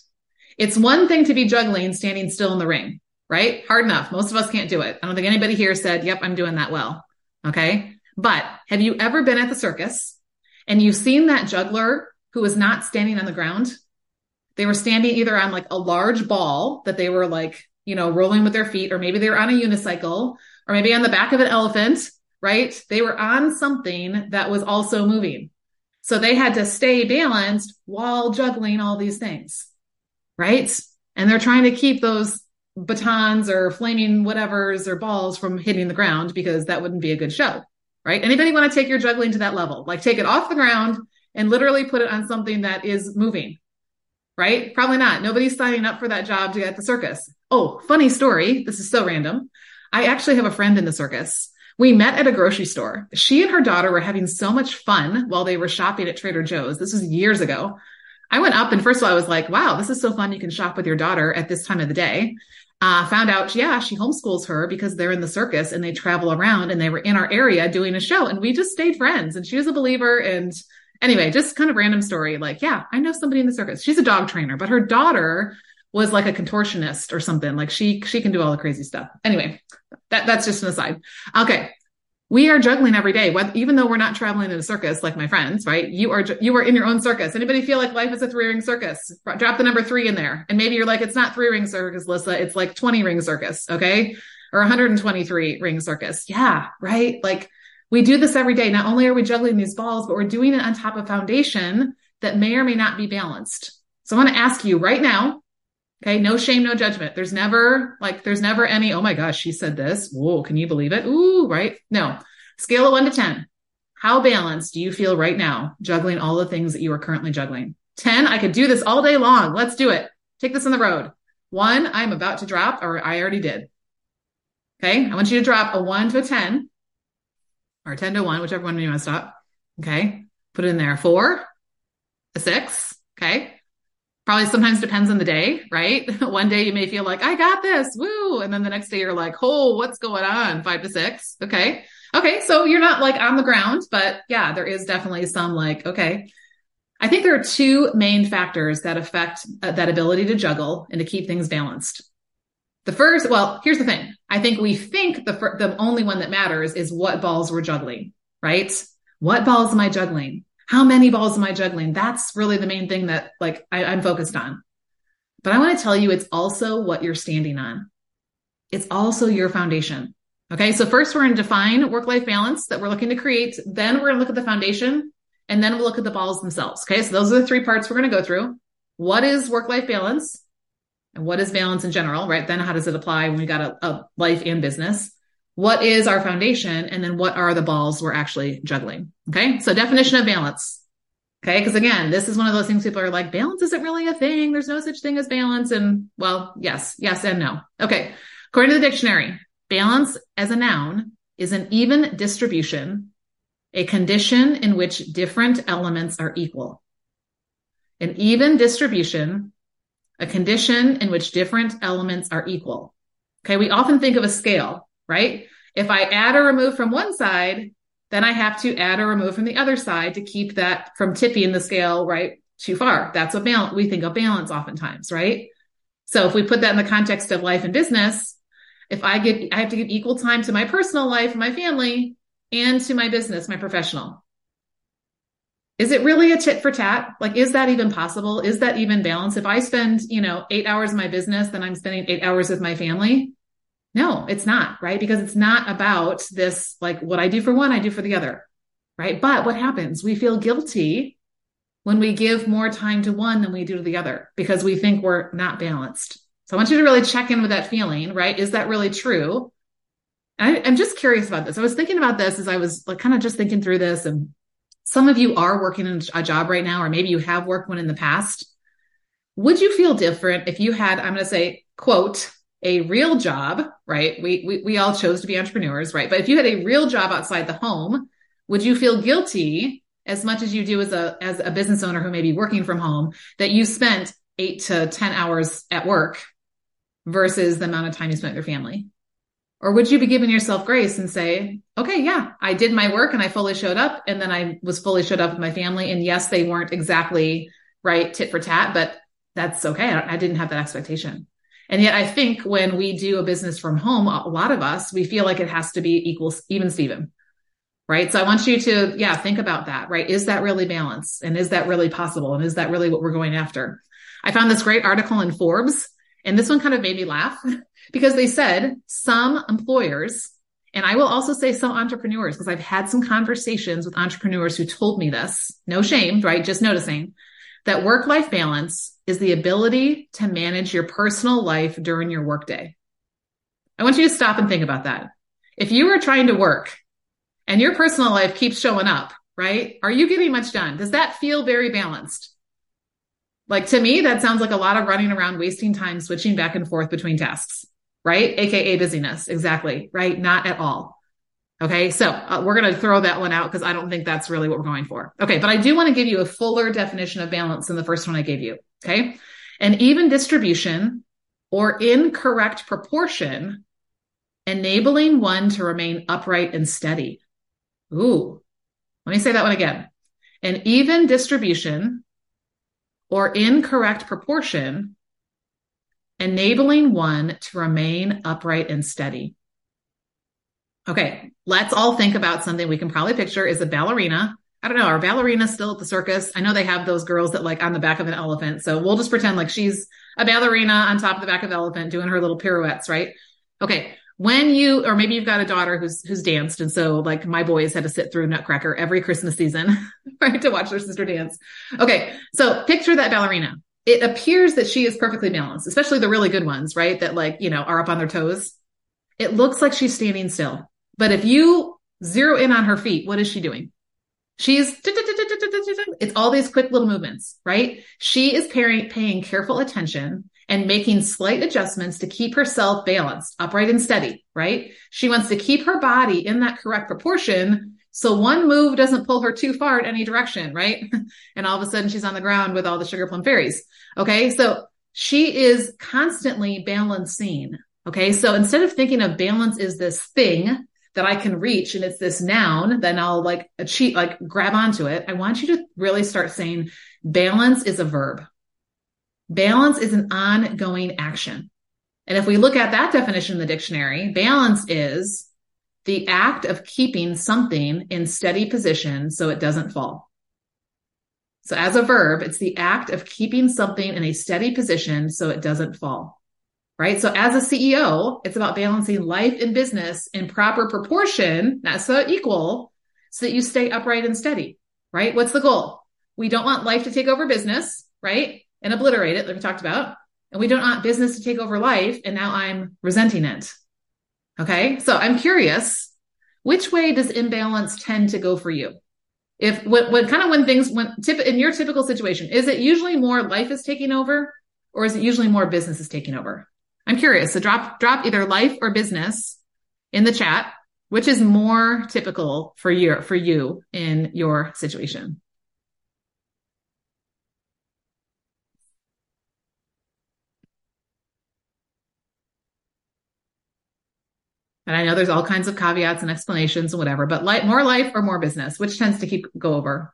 It's one thing to be juggling, standing still in the ring, right? Hard enough. Most of us can't do it. I don't think anybody here said, yep, I'm doing that well. Okay. But have you ever been at the circus and you've seen that juggler who was not standing on the ground? They were standing either on like a large ball that they were like, you know, rolling with their feet, or maybe they were on a unicycle, or maybe on the back of an elephant, right? They were on something that was also moving. So they had to stay balanced while juggling all these things, right? And they're trying to keep those batons or flaming whatevers or balls from hitting the ground because that wouldn't be a good show, right? Anybody want to take your juggling to that level? Like take it off the ground and literally put it on something that is moving right? Probably not. Nobody's signing up for that job to get the circus. Oh, funny story. This is so random. I actually have a friend in the circus. We met at a grocery store. She and her daughter were having so much fun while they were shopping at Trader Joe's. This was years ago. I went up and first of all, I was like, wow, this is so fun. You can shop with your daughter at this time of the day. Uh, found out, yeah, she homeschools her because they're in the circus and they travel around and they were in our area doing a show and we just stayed friends and she was a believer and anyway, just kind of random story. Like, yeah, I know somebody in the circus. She's a dog trainer, but her daughter was like a contortionist or something. Like she she can do all the crazy stuff. Anyway, that that's just an aside. Okay. We are juggling every day, even though we're not traveling in a circus like my friends, right? You are you are in your own circus. Anybody feel like life is a three ring circus? Drop the number three in there, and maybe you're like, it's not three ring circus, Lissa. It's like twenty ring circus, okay, or 123 ring circus. Yeah, right. Like we do this every day. Not only are we juggling these balls, but we're doing it on top of foundation that may or may not be balanced. So I want to ask you right now, okay, no shame, no judgment. There's never like, there's never any, oh my gosh, she said this. Whoa, can you believe it? Ooh, right? No. Scale of one to 10. How balanced do you feel right now juggling all the things that you are currently juggling? 10, I could do this all day long. Let's do it. Take this on the road. One, I'm about to drop, or I already did. Okay. I want you to drop a one to a 10 or 10 to 1, whichever one you want to stop. Okay. Put it in there. Four, a six. Okay. Probably sometimes depends on the day, right? one day you may feel like, I got this. Woo. And then the next day you're like, oh, what's going on? Five to six. Okay. Okay. So you're not like on the ground, but yeah, there is definitely some like, okay. I think there are two main factors that affect uh, that ability to juggle and to keep things balanced. The first, well, here's the thing. I think we think the the only one that matters is what balls we're juggling, right? What balls am I juggling? How many balls am I juggling? That's really the main thing that like I, I'm focused on. But I want to tell you, it's also what you're standing on. It's also your foundation. Okay. So first we're going to define work life balance that we're looking to create. Then we're going to look at the foundation and then we'll look at the balls themselves. Okay. So those are the three parts we're going to go through. What is work life balance? And what is balance in general, right? Then how does it apply when we got a, a life and business? What is our foundation? And then what are the balls we're actually juggling? Okay. So definition of balance. Okay. Cause again, this is one of those things people are like, balance isn't really a thing. There's no such thing as balance. And well, yes, yes, and no. Okay. According to the dictionary, balance as a noun is an even distribution, a condition in which different elements are equal. An even distribution a condition in which different elements are equal. Okay. We often think of a scale, right? If I add or remove from one side, then I have to add or remove from the other side to keep that from tipping the scale, right? Too far. That's a balance. We think of balance oftentimes, right? So if we put that in the context of life and business, if I get, I have to give equal time to my personal life, my family, and to my business, my professional. Is it really a tit for tat? Like, is that even possible? Is that even balance? If I spend, you know, eight hours in my business, then I'm spending eight hours with my family. No, it's not, right? Because it's not about this, like what I do for one, I do for the other, right? But what happens? We feel guilty when we give more time to one than we do to the other because we think we're not balanced. So I want you to really check in with that feeling, right? Is that really true? I, am just curious about this. I was thinking about this as I was like kind of just thinking through this and some of you are working in a job right now, or maybe you have worked one in the past. Would you feel different if you had, I'm going to say, quote, a real job, right? We, we, we all chose to be entrepreneurs, right? But if you had a real job outside the home, would you feel guilty as much as you do as a, as a business owner who may be working from home that you spent eight to 10 hours at work versus the amount of time you spent with your family? Or would you be giving yourself grace and say, okay, yeah, I did my work and I fully showed up and then I was fully showed up with my family. And yes, they weren't exactly right tit for tat, but that's okay. I, I didn't have that expectation. And yet I think when we do a business from home, a lot of us, we feel like it has to be equal, even Steven. Right. So I want you to, yeah, think about that, right? Is that really balance? And is that really possible? And is that really what we're going after? I found this great article in Forbes and this one kind of made me laugh because they said some employers, and I will also say some entrepreneurs, because I've had some conversations with entrepreneurs who told me this, no shame, right? Just noticing that work life balance is the ability to manage your personal life during your workday. I want you to stop and think about that. If you are trying to work and your personal life keeps showing up, right? Are you getting much done? Does that feel very balanced? Like to me, that sounds like a lot of running around, wasting time, switching back and forth between tasks right? AKA busyness. Exactly. Right. Not at all. Okay. So uh, we're going to throw that one out because I don't think that's really what we're going for. Okay. But I do want to give you a fuller definition of balance than the first one I gave you. Okay. An even distribution or incorrect proportion, enabling one to remain upright and steady. Ooh, let me say that one again. An even distribution or incorrect proportion, enabling one to remain upright and steady. Okay, let's all think about something we can probably picture is a ballerina. I don't know, are ballerinas still at the circus? I know they have those girls that like on the back of an elephant. So we'll just pretend like she's a ballerina on top of the back of the elephant doing her little pirouettes, right? Okay. When you, or maybe you've got a daughter who's, who's danced. And so like my boys had to sit through Nutcracker every Christmas season, right? To watch their sister dance. Okay. So picture that ballerina it appears that she is perfectly balanced, especially the really good ones, right? That like, you know, are up on their toes. It looks like she's standing still. But if you zero in on her feet, what is she doing? She's, it's all these quick little movements, right? She is paying, paying careful attention and making slight adjustments to keep herself balanced, upright and steady, right? She wants to keep her body in that correct proportion. So one move doesn't pull her too far in any direction, right? and all of a sudden she's on the ground with all the sugar plum fairies. Okay. So she is constantly balancing. Okay. So instead of thinking of balance is this thing that I can reach and it's this noun, then I'll like achieve, like grab onto it. I want you to really start saying balance is a verb. Balance is an ongoing action. And if we look at that definition in the dictionary, balance is the act of keeping something in steady position so it doesn't fall. So as a verb, it's the act of keeping something in a steady position so it doesn't fall. Right. So as a CEO, it's about balancing life and business in proper proportion, not so equal, so that you stay upright and steady. Right. What's the goal? We don't want life to take over business. Right and obliterate it, like we talked about. And we don't want business to take over life. And now I'm resenting it. Okay. So I'm curious, which way does imbalance tend to go for you? If what, what kind of when things when tip in your typical situation, is it usually more life is taking over or is it usually more business is taking over? I'm curious. So drop, drop either life or business in the chat, which is more typical for you, for you in your situation. And I know there's all kinds of caveats and explanations and whatever, but like more life or more business, which tends to keep go over?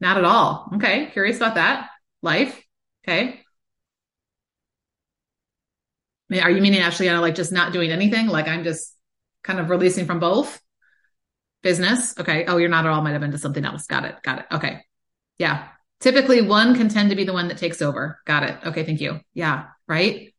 Not at all. Okay. Curious about that. Life. Okay. Are you meaning actually, uh, like just not doing anything? Like I'm just kind of releasing from both business. Okay. Oh, you're not at all. Might have been to something else. Got it. Got it. Okay. Yeah. Typically one can tend to be the one that takes over. Got it. Okay. Thank you. Yeah. Right.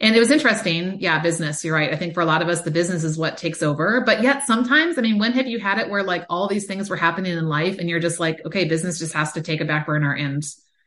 And it was interesting. Yeah, business. You're right. I think for a lot of us, the business is what takes over. But yet sometimes, I mean, when have you had it where like all these things were happening in life and you're just like, okay, business just has to take a back burner and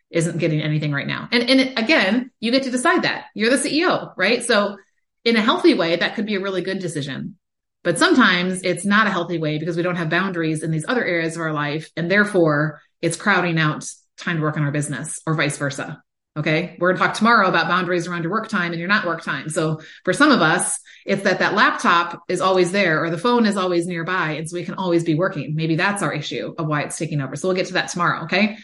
isn't getting anything right now. And, and again, you get to decide that you're the CEO, right? So in a healthy way, that could be a really good decision. But sometimes it's not a healthy way because we don't have boundaries in these other areas of our life. And therefore it's crowding out time to work on our business or vice versa. Okay. We're going to talk tomorrow about boundaries around your work time and your not work time. So for some of us, it's that that laptop is always there or the phone is always nearby. And so we can always be working. Maybe that's our issue of why it's taking over. So we'll get to that tomorrow. Okay.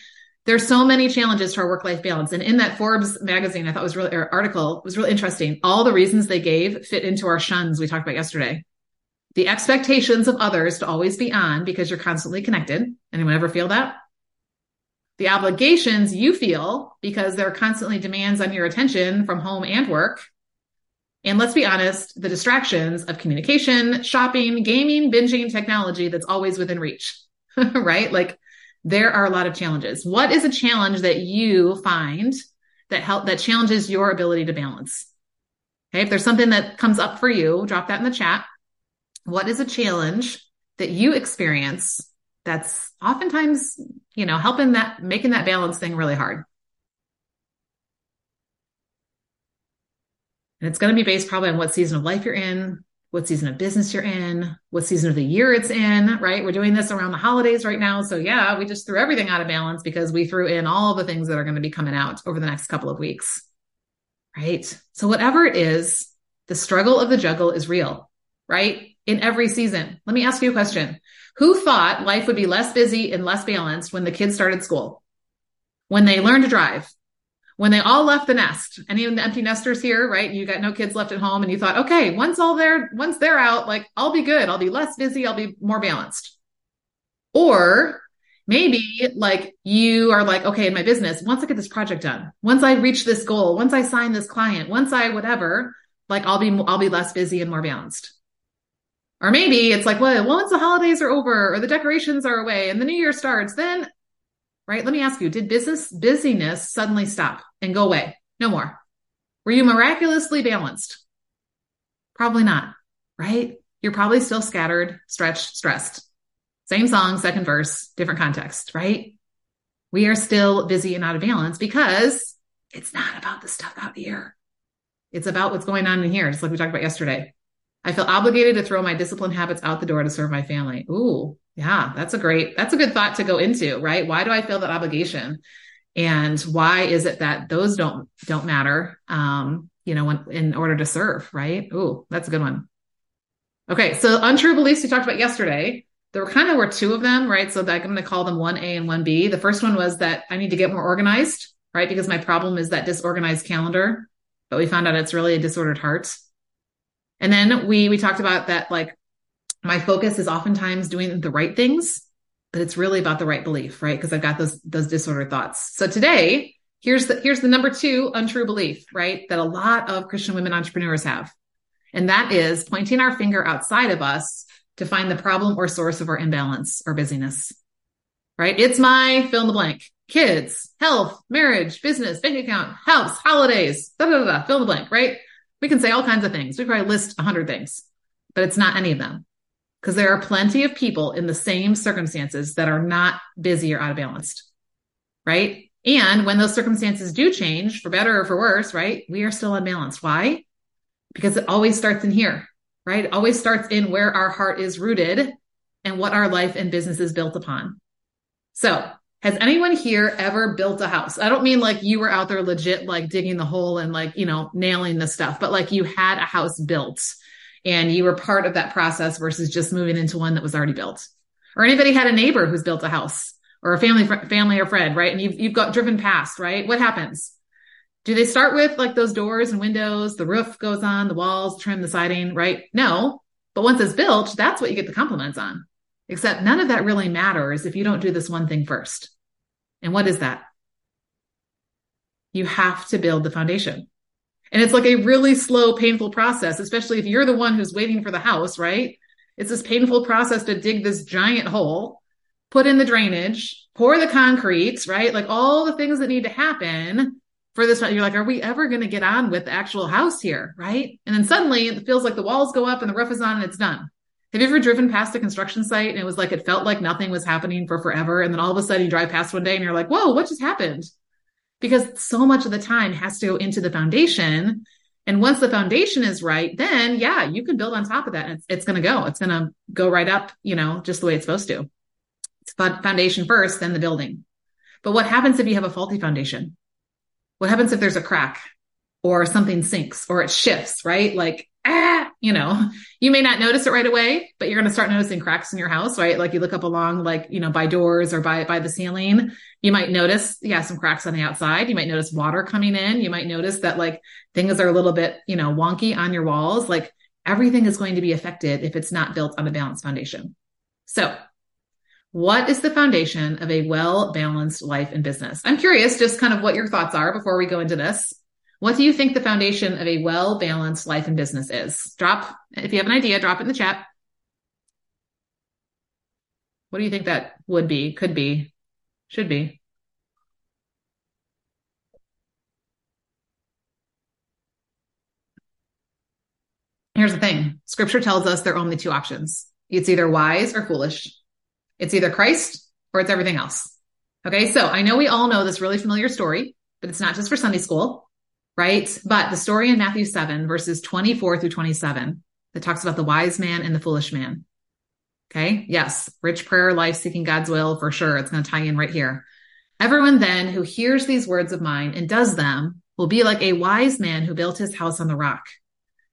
There's so many challenges to our work life balance. And in that Forbes magazine, I thought was really, article was really interesting. All the reasons they gave fit into our shuns we talked about yesterday. The expectations of others to always be on because you're constantly connected. Anyone ever feel that? the obligations you feel because there are constantly demands on your attention from home and work. And let's be honest, the distractions of communication, shopping, gaming, binging, technology that's always within reach, right? Like there are a lot of challenges. What is a challenge that you find that help, that challenges your ability to balance? Okay. If there's something that comes up for you, drop that in the chat. What is a challenge that you experience that's oftentimes, you know, helping that, making that balance thing really hard. And it's going to be based probably on what season of life you're in, what season of business you're in, what season of the year it's in, right? We're doing this around the holidays right now. So yeah, we just threw everything out of balance because we threw in all the things that are going to be coming out over the next couple of weeks. Right. So whatever it is, the struggle of the juggle is real, right? In every season. Let me ask you a question. Who thought life would be less busy and less balanced when the kids started school? When they learned to drive? When they all left the nest? Any of the empty nesters here, right? You got no kids left at home and you thought, okay, once all they're, once they're out, like I'll be good. I'll be less busy. I'll be more balanced. Or maybe like you are like, okay, in my business, once I get this project done, once I reach this goal, once I sign this client, once I whatever, like I'll be, I'll be less busy and more balanced. Or maybe it's like, well, once the holidays are over or the decorations are away and the new year starts, then, right? Let me ask you, did business busyness suddenly stop and go away? No more. Were you miraculously balanced? Probably not, right? You're probably still scattered, stretched, stressed. Same song, second verse, different context, right? We are still busy and out of balance because it's not about the stuff out here. It's about what's going on in here, just like we talked about yesterday. I feel obligated to throw my discipline habits out the door to serve my family. Ooh, yeah, that's a great, that's a good thought to go into, right? Why do I feel that obligation? And why is it that those don't don't matter? Um, you know, when, in order to serve, right? Ooh, that's a good one. Okay, so untrue beliefs we talked about yesterday. There were kind of were two of them, right? So I'm going to call them 1A and 1B. The first one was that I need to get more organized, right? Because my problem is that disorganized calendar, but we found out it's really a disordered heart. And then we we talked about that like my focus is oftentimes doing the right things, but it's really about the right belief, right? Because I've got those those disordered thoughts. So today, here's the here's the number two untrue belief, right? That a lot of Christian women entrepreneurs have. And that is pointing our finger outside of us to find the problem or source of our imbalance or busyness. Right? It's my fill in the blank. Kids, health, marriage, business, bank account, house, holidays, da da da, fill in the blank, right? We can say all kinds of things. We probably list a hundred things, but it's not any of them because there are plenty of people in the same circumstances that are not busy or out of balanced. Right. And when those circumstances do change for better or for worse, right, we are still unbalanced. Why? Because it always starts in here, right? It always starts in where our heart is rooted and what our life and business is built upon. So has anyone here ever built a house? I don't mean like you were out there legit, like digging the hole and like, you know, nailing the stuff, but like you had a house built and you were part of that process versus just moving into one that was already built. Or anybody had a neighbor who's built a house or a family, family or friend, right? And you've, you've got driven past, right? What happens? Do they start with like those doors and windows? The roof goes on, the walls, trim, the siding, right? No. But once it's built, that's what you get the compliments on. Except none of that really matters if you don't do this one thing first. And what is that? You have to build the foundation. And it's like a really slow, painful process, especially if you're the one who's waiting for the house, right? It's this painful process to dig this giant hole put in the drainage, pour the concrete, right? Like all the things that need to happen for this. You're like, are we ever going to get on with the actual house here? Right. And then suddenly it feels like the walls go up and the roof is on and it's done. Have you ever driven past a construction site and it was like, it felt like nothing was happening for forever. And then all of a sudden you drive past one day and you're like, whoa, what just happened? Because so much of the time has to go into the foundation. And once the foundation is right, then yeah, you can build on top of that. It's, it's going to go. It's going to go right up, you know, just the way it's supposed to It's foundation first, then the building. But what happens if you have a faulty foundation? What happens if there's a crack or something sinks or it shifts, right? Like, ah, you know, you may not notice it right away, but you're going to start noticing cracks in your house, right? Like you look up along, like, you know, by doors or by, by the ceiling, you might notice, yeah, some cracks on the outside. You might notice water coming in. You might notice that like things are a little bit, you know, wonky on your walls. Like everything is going to be affected if it's not built on a balanced foundation. So what is the foundation of a well balanced life and business? I'm curious just kind of what your thoughts are before we go into this. What do you think the foundation of a well balanced life and business is? Drop, if you have an idea, drop it in the chat. What do you think that would be, could be, should be? Here's the thing scripture tells us there are only two options it's either wise or foolish. It's either Christ or it's everything else. Okay. So I know we all know this really familiar story, but it's not just for Sunday school, right? But the story in Matthew 7 verses 24 through 27 that talks about the wise man and the foolish man. Okay. Yes. Rich prayer, life seeking God's will for sure. It's going to tie in right here. Everyone then who hears these words of mine and does them will be like a wise man who built his house on the rock.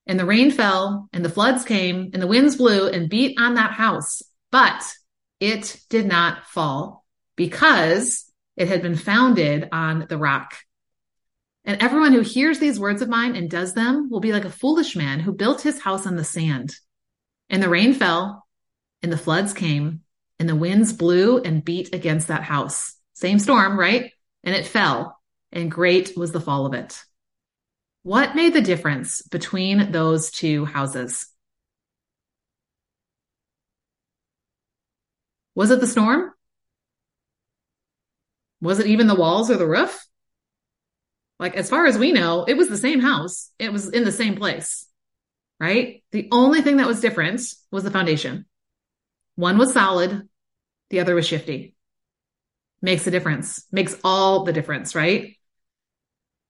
And the rain fell and the floods came and the winds blew and beat on that house. But it did not fall because it had been founded on the rock. And everyone who hears these words of mine and does them will be like a foolish man who built his house on the sand. And the rain fell, and the floods came, and the winds blew and beat against that house. Same storm, right? And it fell, and great was the fall of it. What made the difference between those two houses? Was it the storm? Was it even the walls or the roof? Like, as far as we know, it was the same house. It was in the same place, right? The only thing that was different was the foundation. One was solid. The other was shifty. Makes a difference. Makes all the difference, right?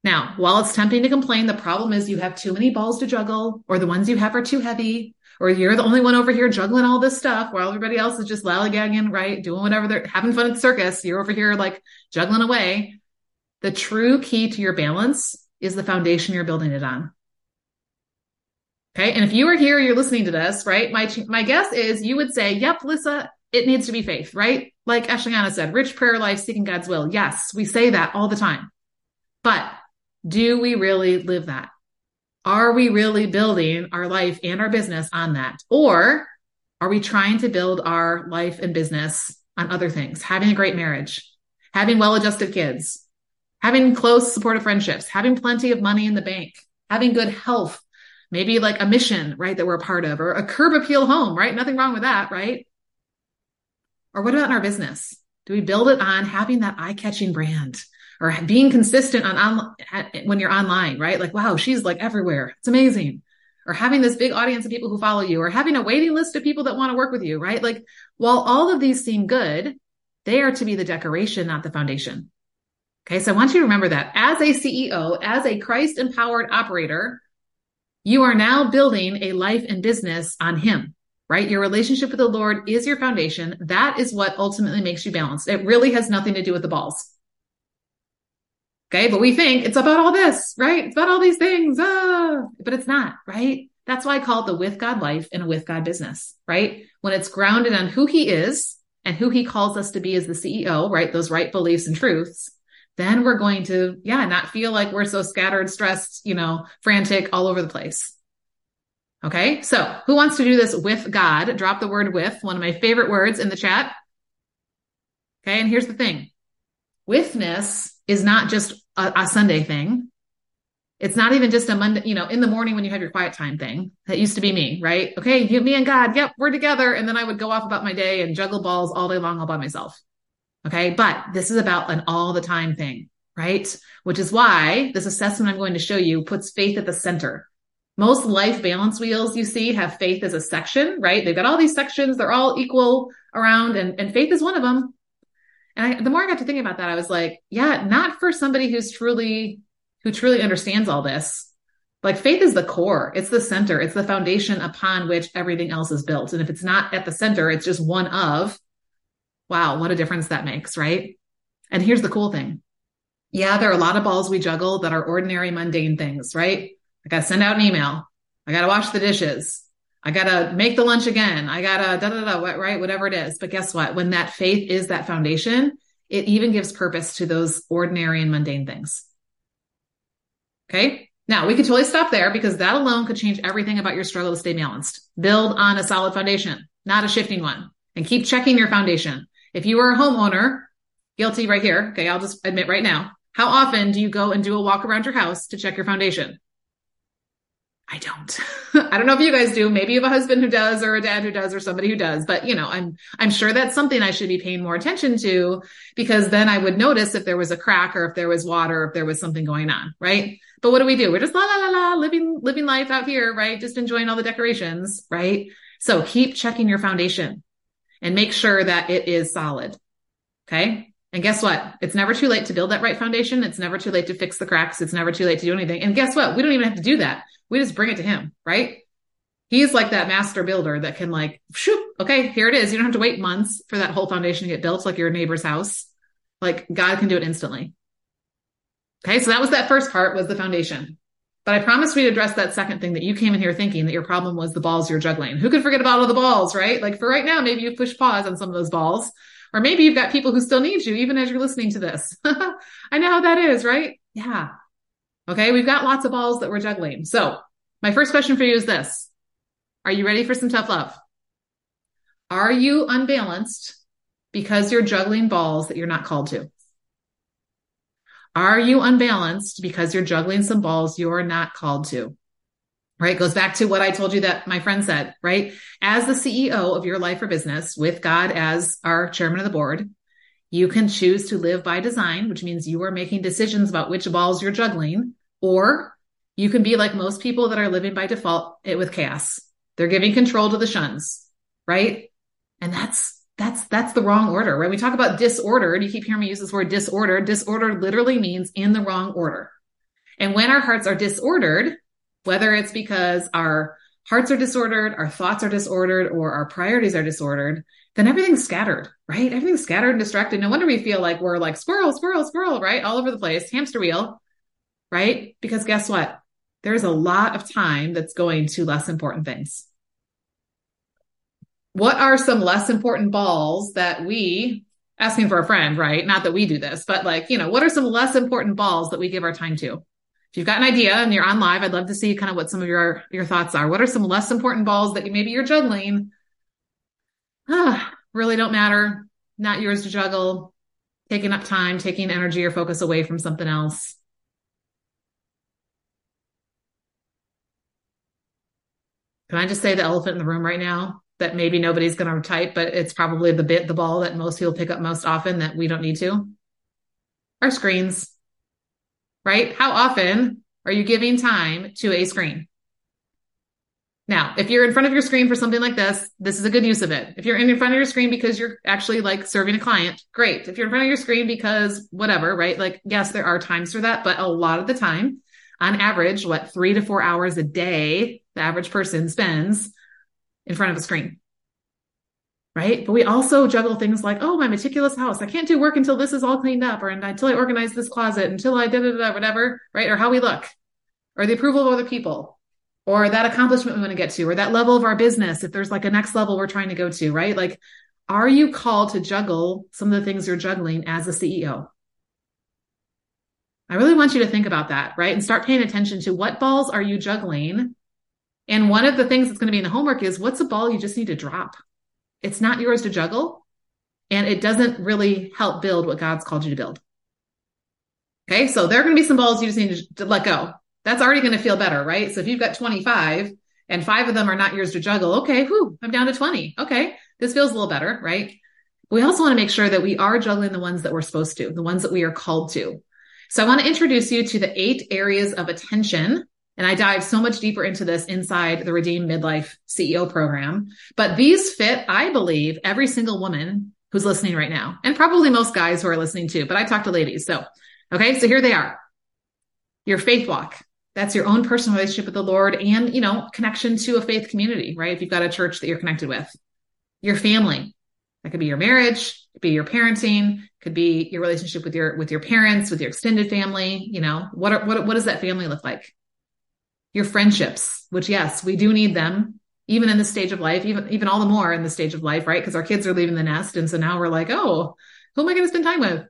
Now, while it's tempting to complain, the problem is you have too many balls to juggle or the ones you have are too heavy or you're the only one over here juggling all this stuff while everybody else is just lollygagging, right? Doing whatever they're having fun at the circus. You're over here like juggling away. The true key to your balance is the foundation you're building it on. Okay. And if you are here, you're listening to this, right? My, my guess is you would say, yep, Lissa, it needs to be faith, right? Like Ashliana said, rich prayer life, seeking God's will. Yes, we say that all the time. But do we really live that? Are we really building our life and our business on that? Or are we trying to build our life and business on other things? Having a great marriage, having well adjusted kids, having close supportive friendships, having plenty of money in the bank, having good health, maybe like a mission, right? That we're a part of or a curb appeal home, right? Nothing wrong with that, right? Or what about in our business? Do we build it on having that eye catching brand or being consistent on, on when you're online, right? Like, wow, she's like everywhere. It's amazing. Or having this big audience of people who follow you or having a waiting list of people that want to work with you, right? Like while all of these seem good, they are to be the decoration, not the foundation. Okay. So I want you to remember that as a CEO, as a Christ empowered operator, you are now building a life and business on him right? Your relationship with the Lord is your foundation. That is what ultimately makes you balanced. It really has nothing to do with the balls. Okay. But we think it's about all this, right? It's about all these things. Ah, but it's not, right? That's why I call it the with God life and a with God business, right? When it's grounded on who he is and who he calls us to be as the CEO, right? Those right beliefs and truths. Then we're going to, yeah, not feel like we're so scattered, stressed, you know, frantic all over the place. Okay. So who wants to do this with God? Drop the word with, one of my favorite words in the chat. Okay. And here's the thing. Withness is not just a, a Sunday thing. It's not even just a Monday, you know, in the morning when you have your quiet time thing. That used to be me, right? Okay. You, me and God. Yep. We're together. And then I would go off about my day and juggle balls all day long all by myself. Okay. But this is about an all the time thing, right? Which is why this assessment I'm going to show you puts faith at the center most life balance wheels you see have faith as a section, right? They've got all these sections. They're all equal around and, and faith is one of them. And I, the more I got to thinking about that, I was like, yeah, not for somebody who's truly, who truly understands all this. Like faith is the core. It's the center. It's the foundation upon which everything else is built. And if it's not at the center, it's just one of, wow, what a difference that makes, right? And here's the cool thing. Yeah, there are a lot of balls we juggle that are ordinary, mundane things, right? I got to send out an email. I got to wash the dishes. I got to make the lunch again. I got to da da da, right? Whatever it is. But guess what? When that faith is that foundation, it even gives purpose to those ordinary and mundane things. Okay. Now we could totally stop there because that alone could change everything about your struggle to stay balanced. Build on a solid foundation, not a shifting one and keep checking your foundation. If you are a homeowner, guilty right here. Okay. I'll just admit right now. How often do you go and do a walk around your house to check your foundation? I don't. I don't know if you guys do. Maybe you have a husband who does or a dad who does or somebody who does, but you know, I'm, I'm sure that's something I should be paying more attention to because then I would notice if there was a crack or if there was water, if there was something going on. Right. But what do we do? We're just la la la la living, living life out here, right? Just enjoying all the decorations. Right. So keep checking your foundation and make sure that it is solid. Okay. And guess what? It's never too late to build that right foundation. It's never too late to fix the cracks. It's never too late to do anything. And guess what? We don't even have to do that. We just bring it to him, right? He's like that master builder that can like, shoot, okay, here it is. You don't have to wait months for that whole foundation to get built like your neighbor's house. Like God can do it instantly. Okay. So that was that first part was the foundation. But I promised we'd address that second thing that you came in here thinking that your problem was the balls you're juggling. Who could forget about all the balls, right? Like for right now, maybe you push pause on some of those balls or maybe you've got people who still need you, even as you're listening to this. I know how that is, right? Yeah. Okay. We've got lots of balls that we're juggling. So my first question for you is this. Are you ready for some tough love? Are you unbalanced because you're juggling balls that you're not called to? Are you unbalanced because you're juggling some balls you're not called to? right? Goes back to what I told you that my friend said, right? As the CEO of your life or business with God as our chairman of the board, you can choose to live by design, which means you are making decisions about which balls you're juggling, or you can be like most people that are living by default it with chaos. They're giving control to the shuns, right? And that's that's that's the wrong order. right? we talk about disordered, you keep hearing me use this word disordered. Disordered literally means in the wrong order. And when our hearts are disordered, whether it's because our hearts are disordered, our thoughts are disordered, or our priorities are disordered, then everything's scattered, right? Everything's scattered and distracted. No wonder we feel like we're like squirrel, squirrel, squirrel, right? All over the place, hamster wheel, right? Because guess what? There's a lot of time that's going to less important things. What are some less important balls that we asking for a friend, right? Not that we do this, but like, you know, what are some less important balls that we give our time to? If you've got an idea and you're on live, I'd love to see kind of what some of your your thoughts are. What are some less important balls that you, maybe you're juggling? Ah, really don't matter. Not yours to juggle. Taking up time, taking energy or focus away from something else. Can I just say the elephant in the room right now? That maybe nobody's going to type, but it's probably the bit, the ball that most people pick up most often that we don't need to. Our screens, right? How often are you giving time to a screen? Now, if you're in front of your screen for something like this, this is a good use of it. If you're in front of your screen because you're actually like serving a client, great. If you're in front of your screen because whatever, right? Like, yes, there are times for that, but a lot of the time, on average, what three to four hours a day, the average person spends in front of a screen. Right. But we also juggle things like, oh, my meticulous house. I can't do work until this is all cleaned up or until I organize this closet, until I da da da whatever, right? Or how we look or the approval of other people or that accomplishment we want to get to or that level of our business. If there's like a next level we're trying to go to, right? Like, are you called to juggle some of the things you're juggling as a CEO? I really want you to think about that, right? And start paying attention to what balls are you juggling and one of the things that's going to be in the homework is what's a ball you just need to drop? It's not yours to juggle and it doesn't really help build what God's called you to build. Okay. So there are going to be some balls you just need to, to let go. That's already going to feel better, right? So if you've got 25 and five of them are not yours to juggle, okay, whew, I'm down to 20. Okay. This feels a little better, right? We also want to make sure that we are juggling the ones that we're supposed to, the ones that we are called to. So I want to introduce you to the eight areas of attention and I dive so much deeper into this inside the Redeemed Midlife CEO program. But these fit, I believe, every single woman who's listening right now, and probably most guys who are listening too. But I talk to ladies. So, okay, so here they are. Your faith walk. That's your own personal relationship with the Lord and, you know, connection to a faith community, right? If you've got a church that you're connected with. Your family. That could be your marriage, could be your parenting, could be your relationship with your with your parents, with your extended family. You know, what are, what what does that family look like? Your friendships, which yes, we do need them even in this stage of life, even, even all the more in the stage of life, right? Because our kids are leaving the nest. And so now we're like, oh, who am I going to spend time with?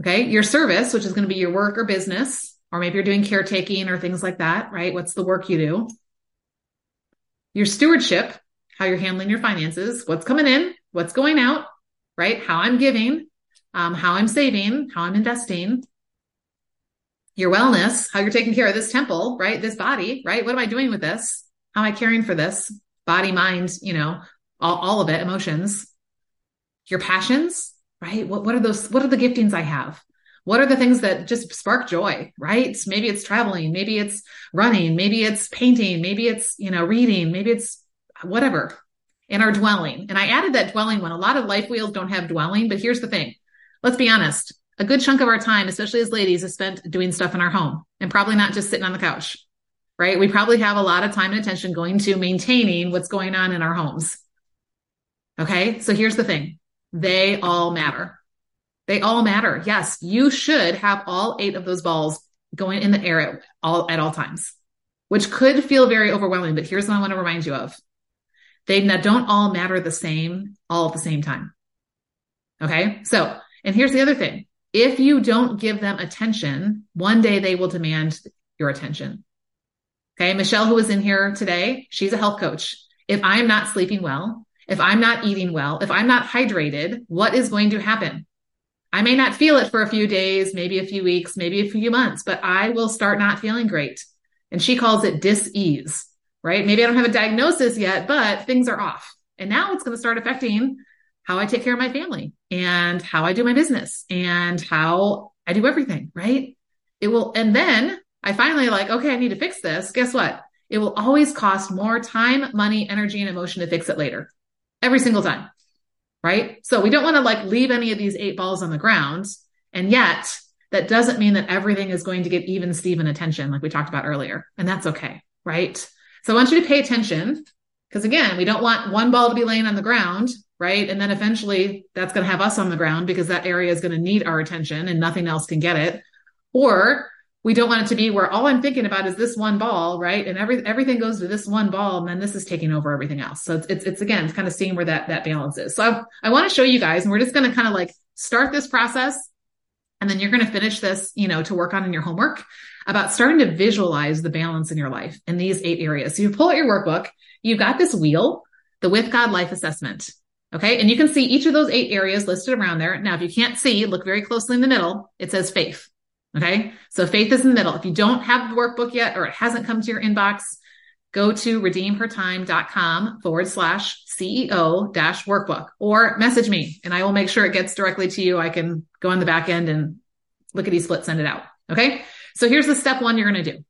Okay. Your service, which is going to be your work or business, or maybe you're doing caretaking or things like that, right? What's the work you do? Your stewardship, how you're handling your finances, what's coming in, what's going out, right? How I'm giving, um, how I'm saving, how I'm investing, your wellness, how you're taking care of this temple, right? This body, right? What am I doing with this? How am I caring for this body, mind, you know, all, all of it, emotions, your passions, right? What, what are those? What are the giftings I have? What are the things that just spark joy, right? Maybe it's traveling, maybe it's running, maybe it's painting, maybe it's, you know, reading, maybe it's whatever in our dwelling. And I added that dwelling one. A lot of life wheels don't have dwelling, but here's the thing. Let's be honest a good chunk of our time, especially as ladies, is spent doing stuff in our home and probably not just sitting on the couch, right? We probably have a lot of time and attention going to maintaining what's going on in our homes. Okay. So here's the thing. They all matter. They all matter. Yes. You should have all eight of those balls going in the air at all, at all times, which could feel very overwhelming, but here's what I want to remind you of. They don't all matter the same all at the same time. Okay. So, and here's the other thing. If you don't give them attention, one day they will demand your attention. Okay. Michelle, who was in here today, she's a health coach. If I'm not sleeping well, if I'm not eating well, if I'm not hydrated, what is going to happen? I may not feel it for a few days, maybe a few weeks, maybe a few months, but I will start not feeling great. And she calls it dis-ease, right? Maybe I don't have a diagnosis yet, but things are off. And now it's going to start affecting how I take care of my family and how I do my business and how I do everything, right? It will, and then I finally like, okay, I need to fix this. Guess what? It will always cost more time, money, energy, and emotion to fix it later. Every single time. Right. So we don't want to like leave any of these eight balls on the ground. And yet that doesn't mean that everything is going to get even Steven attention, like we talked about earlier. And that's okay. Right. So I want you to pay attention because again, we don't want one ball to be laying on the ground right? And then eventually that's going to have us on the ground because that area is going to need our attention and nothing else can get it. Or we don't want it to be where all I'm thinking about is this one ball, right? And every everything goes to this one ball, and then this is taking over everything else. So it's it's, it's again, it's kind of seeing where that that balance is. So I, I want to show you guys, and we're just going to kind of like start this process, and then you're going to finish this, you know, to work on in your homework about starting to visualize the balance in your life in these eight areas. So you pull out your workbook, you've got this wheel, the With God Life Assessment. Okay. And you can see each of those eight areas listed around there. Now, if you can't see, look very closely in the middle. It says faith. Okay. So faith is in the middle. If you don't have the workbook yet or it hasn't come to your inbox, go to redeemhertime.com forward slash CEO dash workbook or message me and I will make sure it gets directly to you. I can go on the back end and look lickety split, send it out. Okay. So here's the step one you're going to do.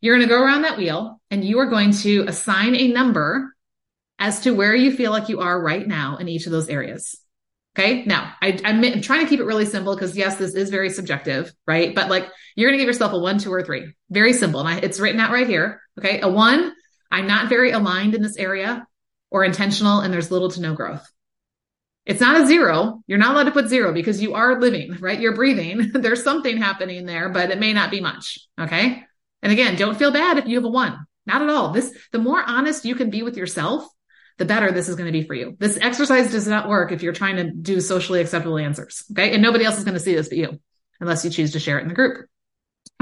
You're going to go around that wheel and you are going to assign a number as to where you feel like you are right now in each of those areas. Okay. Now I, am trying to keep it really simple because yes, this is very subjective, right? But like you're going to give yourself a one, two, or three. Very simple. And I, it's written out right here. Okay. A one, I'm not very aligned in this area or intentional and there's little to no growth. It's not a zero. You're not allowed to put zero because you are living, right? You're breathing. there's something happening there, but it may not be much. Okay. And again, don't feel bad if you have a one. Not at all. This, the more honest you can be with yourself, the better this is going to be for you. This exercise does not work if you're trying to do socially acceptable answers. Okay. And nobody else is going to see this but you unless you choose to share it in the group.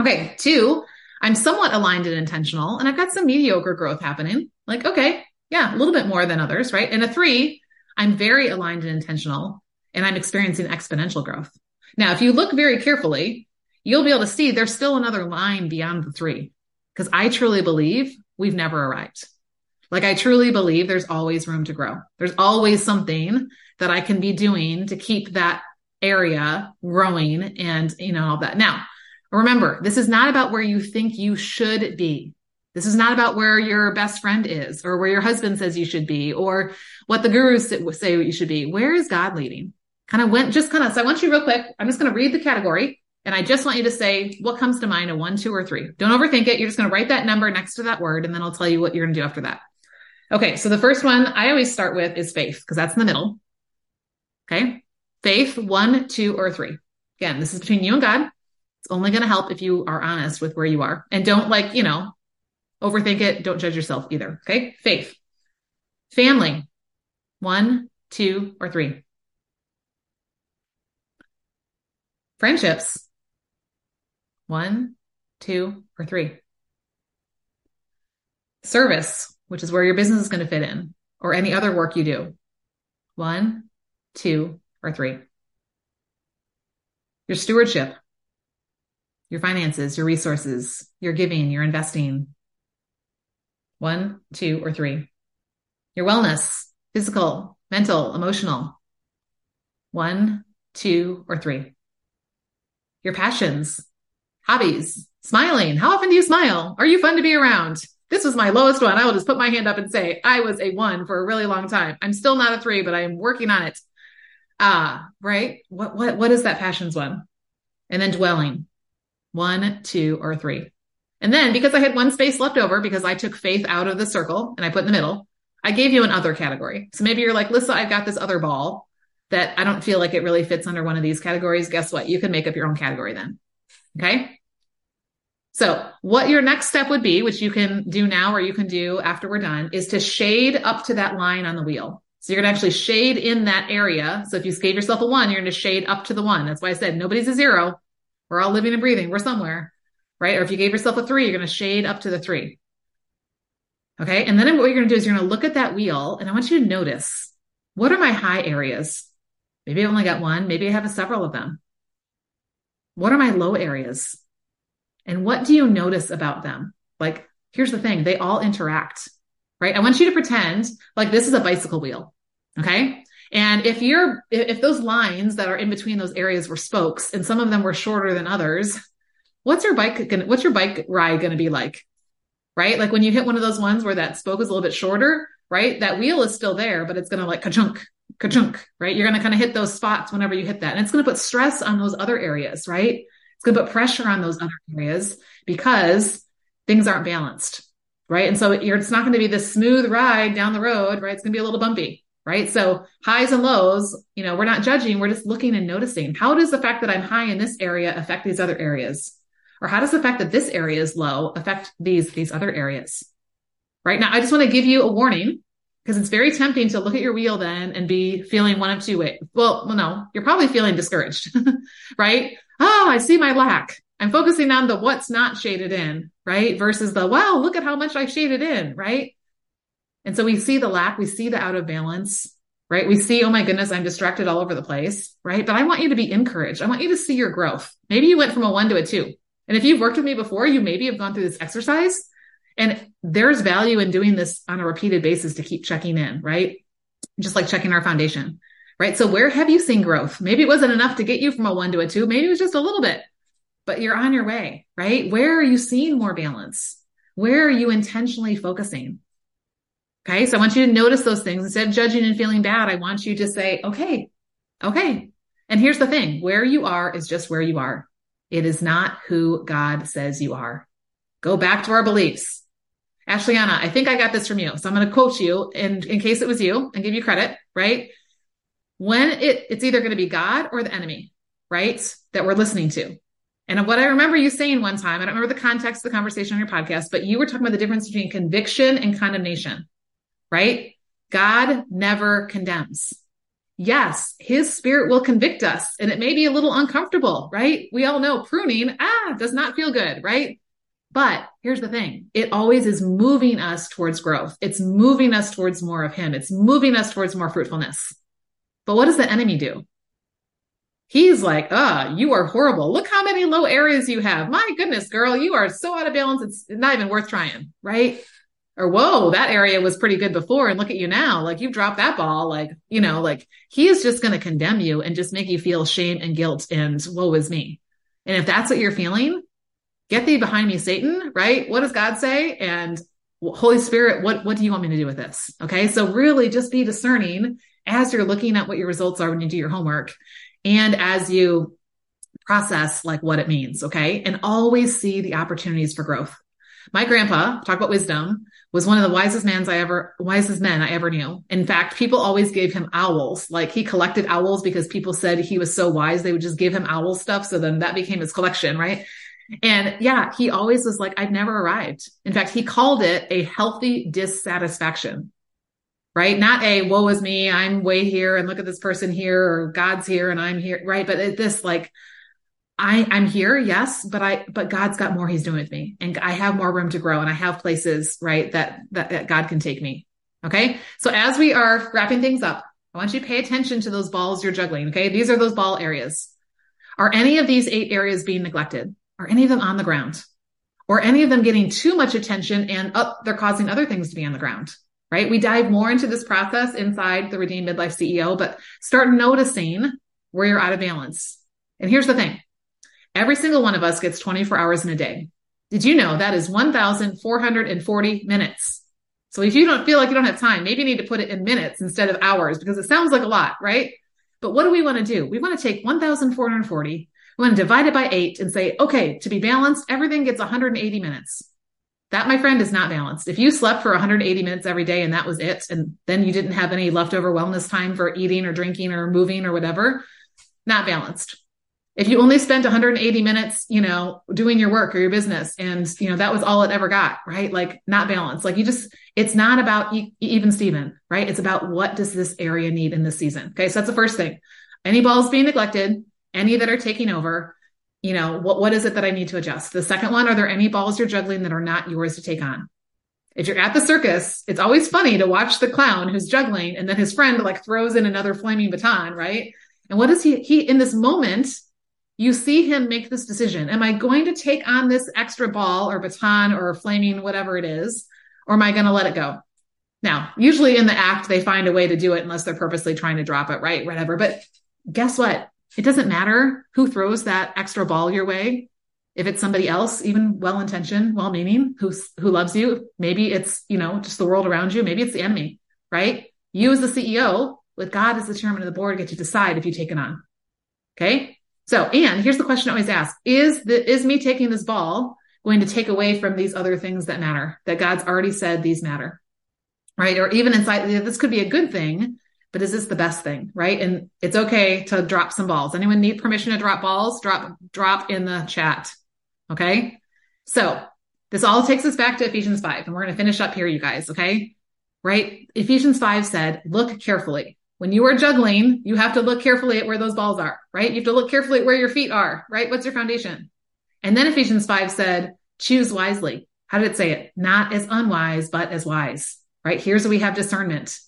Okay. Two, I'm somewhat aligned and intentional and I've got some mediocre growth happening. Like, okay. Yeah. A little bit more than others. Right. And a three, I'm very aligned and intentional and I'm experiencing exponential growth. Now, if you look very carefully, you'll be able to see there's still another line beyond the three because I truly believe we've never arrived. Like I truly believe there's always room to grow. There's always something that I can be doing to keep that area growing and, you know, all that. Now, remember, this is not about where you think you should be. This is not about where your best friend is or where your husband says you should be or what the gurus say you should be. Where is God leading? Kind of went, just kind of, so I want you real quick. I'm just going to read the category and I just want you to say what comes to mind a one, two, or three. Don't overthink it. You're just going to write that number next to that word and then I'll tell you what you're going to do after that. Okay, so the first one I always start with is faith because that's in the middle. Okay, faith, one, two, or three. Again, this is between you and God. It's only going to help if you are honest with where you are and don't like, you know, overthink it. Don't judge yourself either. Okay, faith, family, one, two, or three. Friendships, one, two, or three. Service, which is where your business is going to fit in, or any other work you do. One, two, or three. Your stewardship, your finances, your resources, your giving, your investing. One, two, or three. Your wellness, physical, mental, emotional. One, two, or three. Your passions, hobbies, smiling. How often do you smile? Are you fun to be around? This was my lowest one. I will just put my hand up and say I was a one for a really long time. I'm still not a three, but I am working on it. Ah, uh, right. What, what, what is that passions one? And then dwelling one, two, or three. And then because I had one space left over because I took faith out of the circle and I put in the middle, I gave you an other category. So maybe you're like, Lissa, I've got this other ball that I don't feel like it really fits under one of these categories. Guess what? You can make up your own category then. Okay. So what your next step would be, which you can do now or you can do after we're done, is to shade up to that line on the wheel. So you're going to actually shade in that area. So if you gave yourself a one, you're going to shade up to the one. That's why I said nobody's a zero. We're all living and breathing. We're somewhere, right? Or if you gave yourself a three, you're going to shade up to the three. Okay. And then what you're going to do is you're going to look at that wheel and I want you to notice what are my high areas? Maybe I only got one. Maybe I have several of them. What are my low areas? And what do you notice about them? Like, here's the thing. They all interact, right? I want you to pretend like this is a bicycle wheel. Okay. And if you're, if those lines that are in between those areas were spokes and some of them were shorter than others, what's your bike gonna, what's your bike ride going to be like? Right? Like when you hit one of those ones where that spoke is a little bit shorter, right? That wheel is still there, but it's going to like ka-chunk, ka-chunk, right? You're going to kind of hit those spots whenever you hit that. And it's going to put stress on those other areas, right? It's going to put pressure on those other areas because things aren't balanced. Right. And so it's not going to be this smooth ride down the road, right? It's going to be a little bumpy. right? So highs and lows, you know, we're not judging. We're just looking and noticing. How does the fact that I'm high in this area affect these other areas? Or how does the fact that this area is low affect these, these other areas? Right now, I just want to give you a warning because it's very tempting to look at your wheel then and be feeling one of two ways. Well, well, no, you're probably feeling discouraged, right? Oh, I see my lack. I'm focusing on the what's not shaded in, right? Versus the, wow, look at how much I shaded in, right? And so we see the lack, we see the out of balance, right? We see, oh my goodness, I'm distracted all over the place, right? But I want you to be encouraged. I want you to see your growth. Maybe you went from a one to a two. And if you've worked with me before, you maybe have gone through this exercise and there's value in doing this on a repeated basis to keep checking in, right? Just like checking our foundation, right? So where have you seen growth? Maybe it wasn't enough to get you from a one to a two. Maybe it was just a little bit, but you're on your way, right? Where are you seeing more balance? Where are you intentionally focusing? Okay. So I want you to notice those things instead of judging and feeling bad. I want you to say, okay, okay. And here's the thing where you are is just where you are. It is not who God says you are. Go back to our beliefs. Ashleyanna, I think I got this from you. So I'm going to quote you in, in case it was you and give you credit, right? When it, it's either going to be God or the enemy, right? That we're listening to. And what I remember you saying one time, I don't remember the context of the conversation on your podcast, but you were talking about the difference between conviction and condemnation, right? God never condemns. Yes, his spirit will convict us and it may be a little uncomfortable, right? We all know pruning, ah, does not feel good, right? But here's the thing. It always is moving us towards growth. It's moving us towards more of him. It's moving us towards more fruitfulness. But what does the enemy do? He's like, ah, oh, you are horrible. Look how many low areas you have. My goodness, girl, you are so out of balance. It's not even worth trying. Right. Or whoa, that area was pretty good before. And look at you now. Like you've dropped that ball. Like, you know, like he is just going to condemn you and just make you feel shame and guilt and woe is me. And if that's what you're feeling, get thee behind me, Satan, right? What does God say? And Holy Spirit, what, what do you want me to do with this? Okay. So really just be discerning as you're looking at what your results are when you do your homework and as you process like what it means. Okay. And always see the opportunities for growth. My grandpa, talk about wisdom, was one of the wisest men I ever, wisest men I ever knew. In fact, people always gave him owls. Like he collected owls because people said he was so wise. They would just give him owl stuff. So then that became his collection, right? And yeah, he always was like, I've never arrived. In fact, he called it a healthy dissatisfaction, right? Not a woe is me. I'm way here and look at this person here or God's here and I'm here. Right. But this like, I, I'm here. Yes. But I, but God's got more he's doing with me and I have more room to grow and I have places, right. That, that, that God can take me. Okay. So as we are wrapping things up, I want you to pay attention to those balls you're juggling. Okay. These are those ball areas. Are any of these eight areas being neglected? Are any of them on the ground? Or any of them getting too much attention and uh, they're causing other things to be on the ground, right? We dive more into this process inside the Redeemed Midlife CEO, but start noticing where you're out of balance. And here's the thing. Every single one of us gets 24 hours in a day. Did you know that is 1,440 minutes? So if you don't feel like you don't have time, maybe you need to put it in minutes instead of hours because it sounds like a lot, right? But what do we want to do? We want to take 1,440 we want to divide it by eight and say, okay, to be balanced, everything gets 180 minutes. That, my friend, is not balanced. If you slept for 180 minutes every day and that was it, and then you didn't have any leftover wellness time for eating or drinking or moving or whatever, not balanced. If you only spent 180 minutes, you know, doing your work or your business and, you know, that was all it ever got, right? Like not balanced. Like you just, it's not about e- even Steven, right? It's about what does this area need in this season? Okay. So that's the first thing. Any balls being neglected, any that are taking over, you know, what, what is it that I need to adjust? The second one, are there any balls you're juggling that are not yours to take on? If you're at the circus, it's always funny to watch the clown who's juggling and then his friend like throws in another flaming baton, right? And what is he, he in this moment, you see him make this decision. Am I going to take on this extra ball or baton or flaming, whatever it is, or am I going to let it go? Now, usually in the act, they find a way to do it unless they're purposely trying to drop it, right? Whatever. But guess what? It doesn't matter who throws that extra ball your way. If it's somebody else, even well intentioned, well meaning, who's, who loves you, maybe it's, you know, just the world around you. Maybe it's the enemy, right? You as the CEO with God as the chairman of the board get to decide if you take it on. Okay. So, and here's the question I always ask. Is the, is me taking this ball going to take away from these other things that matter that God's already said these matter? Right. Or even inside, this could be a good thing but is this the best thing? Right. And it's okay to drop some balls. Anyone need permission to drop balls? Drop, drop in the chat. Okay. So this all takes us back to Ephesians 5, and we're going to finish up here, you guys. Okay. Right. Ephesians 5 said, look carefully. When you are juggling, you have to look carefully at where those balls are, right? You have to look carefully at where your feet are, right? What's your foundation? And then Ephesians 5 said, choose wisely. How did it say it? Not as unwise, but as wise, right? Here's we have discernment.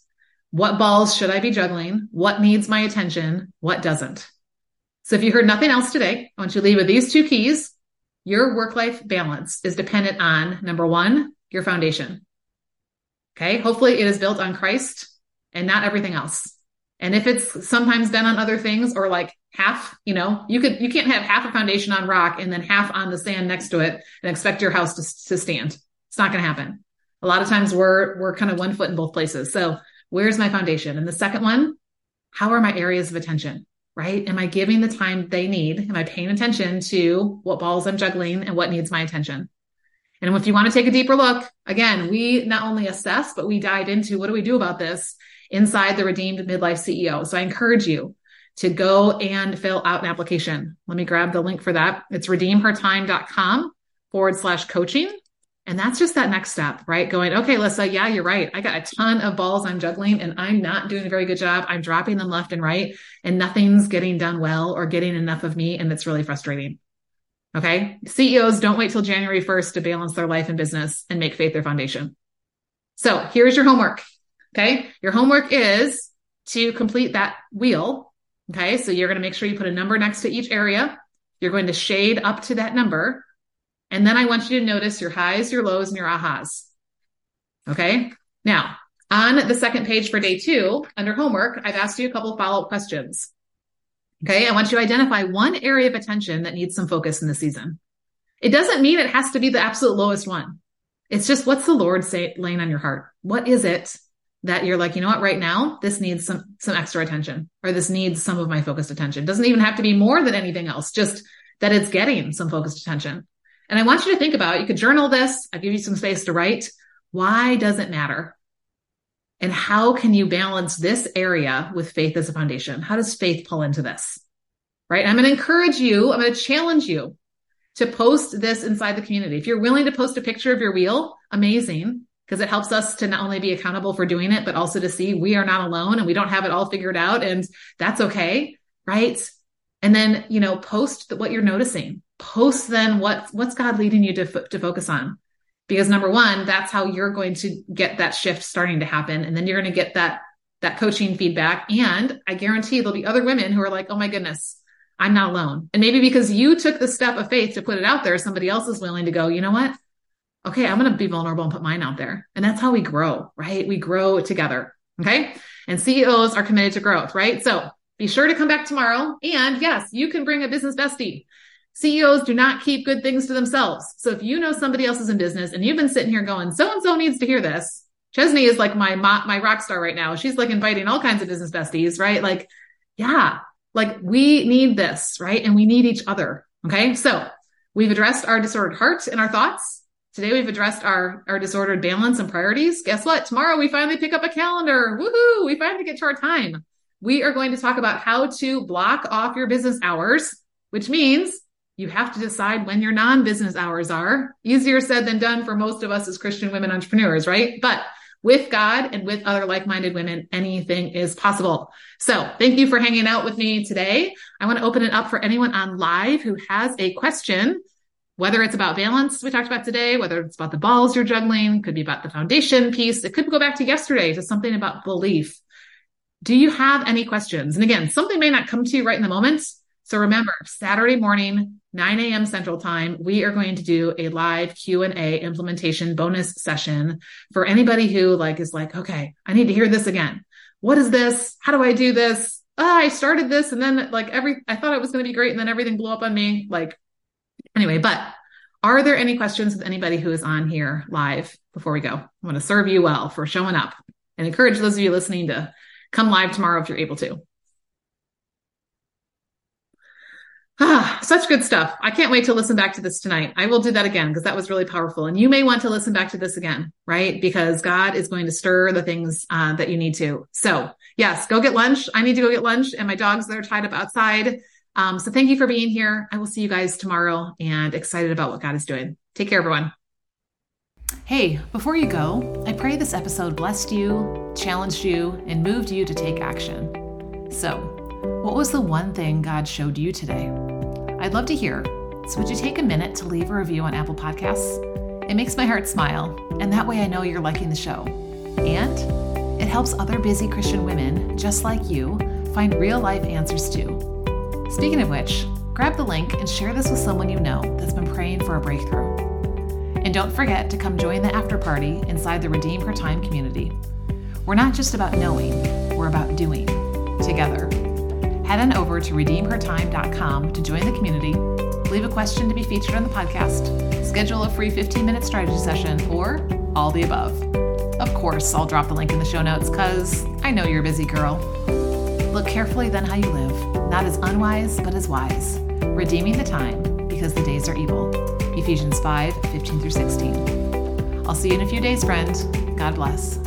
What balls should I be juggling? What needs my attention? What doesn't? So if you heard nothing else today, I want you to leave with these two keys. Your work life balance is dependent on number one, your foundation. Okay. Hopefully it is built on Christ and not everything else. And if it's sometimes been on other things or like half, you know, you could, you can't have half a foundation on rock and then half on the sand next to it and expect your house to, to stand. It's not going to happen. A lot of times we're, we're kind of one foot in both places. So Where's my foundation? And the second one, how are my areas of attention? Right? Am I giving the time they need? Am I paying attention to what balls I'm juggling and what needs my attention? And if you want to take a deeper look, again, we not only assess, but we dive into what do we do about this inside the Redeemed Midlife CEO. So I encourage you to go and fill out an application. Let me grab the link for that. It's redeemhertime.com forward slash coaching. And that's just that next step, right? Going, okay, Lissa, yeah, you're right. I got a ton of balls I'm juggling and I'm not doing a very good job. I'm dropping them left and right and nothing's getting done well or getting enough of me. And it's really frustrating. Okay. CEOs don't wait till January 1st to balance their life and business and make faith their foundation. So here's your homework. Okay. Your homework is to complete that wheel. Okay. So you're going to make sure you put a number next to each area. You're going to shade up to that number and then I want you to notice your highs, your lows, and your ahas. Okay. Now, on the second page for day two, under homework, I've asked you a couple of follow up questions. Okay. I want you to identify one area of attention that needs some focus in the season. It doesn't mean it has to be the absolute lowest one. It's just what's the Lord say, laying on your heart? What is it that you're like, you know what, right now, this needs some, some extra attention or this needs some of my focused attention. Doesn't even have to be more than anything else, just that it's getting some focused attention. And I want you to think about, you could journal this. I give you some space to write. Why does it matter? And how can you balance this area with faith as a foundation? How does faith pull into this? Right. I'm going to encourage you. I'm going to challenge you to post this inside the community. If you're willing to post a picture of your wheel, amazing. Because it helps us to not only be accountable for doing it, but also to see we are not alone and we don't have it all figured out. And that's okay. Right. And then, you know, post what you're noticing post then what what's God leading you to to focus on? Because number one, that's how you're going to get that shift starting to happen, and then you're going to get that that coaching feedback. And I guarantee there'll be other women who are like, "Oh my goodness, I'm not alone." And maybe because you took the step of faith to put it out there, somebody else is willing to go. You know what? Okay, I'm going to be vulnerable and put mine out there, and that's how we grow, right? We grow together. Okay, and CEOs are committed to growth, right? So be sure to come back tomorrow. And yes, you can bring a business bestie. CEOs do not keep good things to themselves. So if you know somebody else is in business and you've been sitting here going, so and so needs to hear this. Chesney is like my my rock star right now. She's like inviting all kinds of business besties, right? Like, yeah, like we need this, right? And we need each other. Okay. So we've addressed our disordered heart and our thoughts. Today we've addressed our, our disordered balance and priorities. Guess what? Tomorrow we finally pick up a calendar. Woohoo. We finally get to our time. We are going to talk about how to block off your business hours, which means you have to decide when your non business hours are. Easier said than done for most of us as Christian women entrepreneurs, right? But with God and with other like minded women, anything is possible. So thank you for hanging out with me today. I want to open it up for anyone on live who has a question, whether it's about balance we talked about today, whether it's about the balls you're juggling, could be about the foundation piece. It could go back to yesterday to something about belief. Do you have any questions? And again, something may not come to you right in the moment. So remember, Saturday morning, 9 a.m. Central Time, we are going to do a live Q&A implementation bonus session for anybody who like is like, okay, I need to hear this again. What is this? How do I do this? Oh, I started this and then like every I thought it was going to be great and then everything blew up on me. Like anyway, but are there any questions with anybody who is on here live before we go? I want to serve you well for showing up and encourage those of you listening to come live tomorrow if you're able to. Ah, such good stuff. I can't wait to listen back to this tonight. I will do that again because that was really powerful. And you may want to listen back to this again, right? Because God is going to stir the things uh, that you need to. So yes, go get lunch. I need to go get lunch, and my dogs that are tied up outside. Um, so thank you for being here. I will see you guys tomorrow and excited about what God is doing. Take care, everyone. Hey, before you go, I pray this episode blessed you, challenged you, and moved you to take action. So, what was the one thing God showed you today? I'd love to hear. So, would you take a minute to leave a review on Apple Podcasts? It makes my heart smile, and that way I know you're liking the show. And it helps other busy Christian women just like you find real life answers too. Speaking of which, grab the link and share this with someone you know that's been praying for a breakthrough. And don't forget to come join the after party inside the Redeem Her Time community. We're not just about knowing, we're about doing together. Head on over to redeemhertime.com to join the community, leave a question to be featured on the podcast, schedule a free 15 minute strategy session, or all the above. Of course, I'll drop the link in the show notes because I know you're a busy girl. Look carefully then how you live, not as unwise, but as wise, redeeming the time because the days are evil. Ephesians 5 15 through 16. I'll see you in a few days, friend. God bless.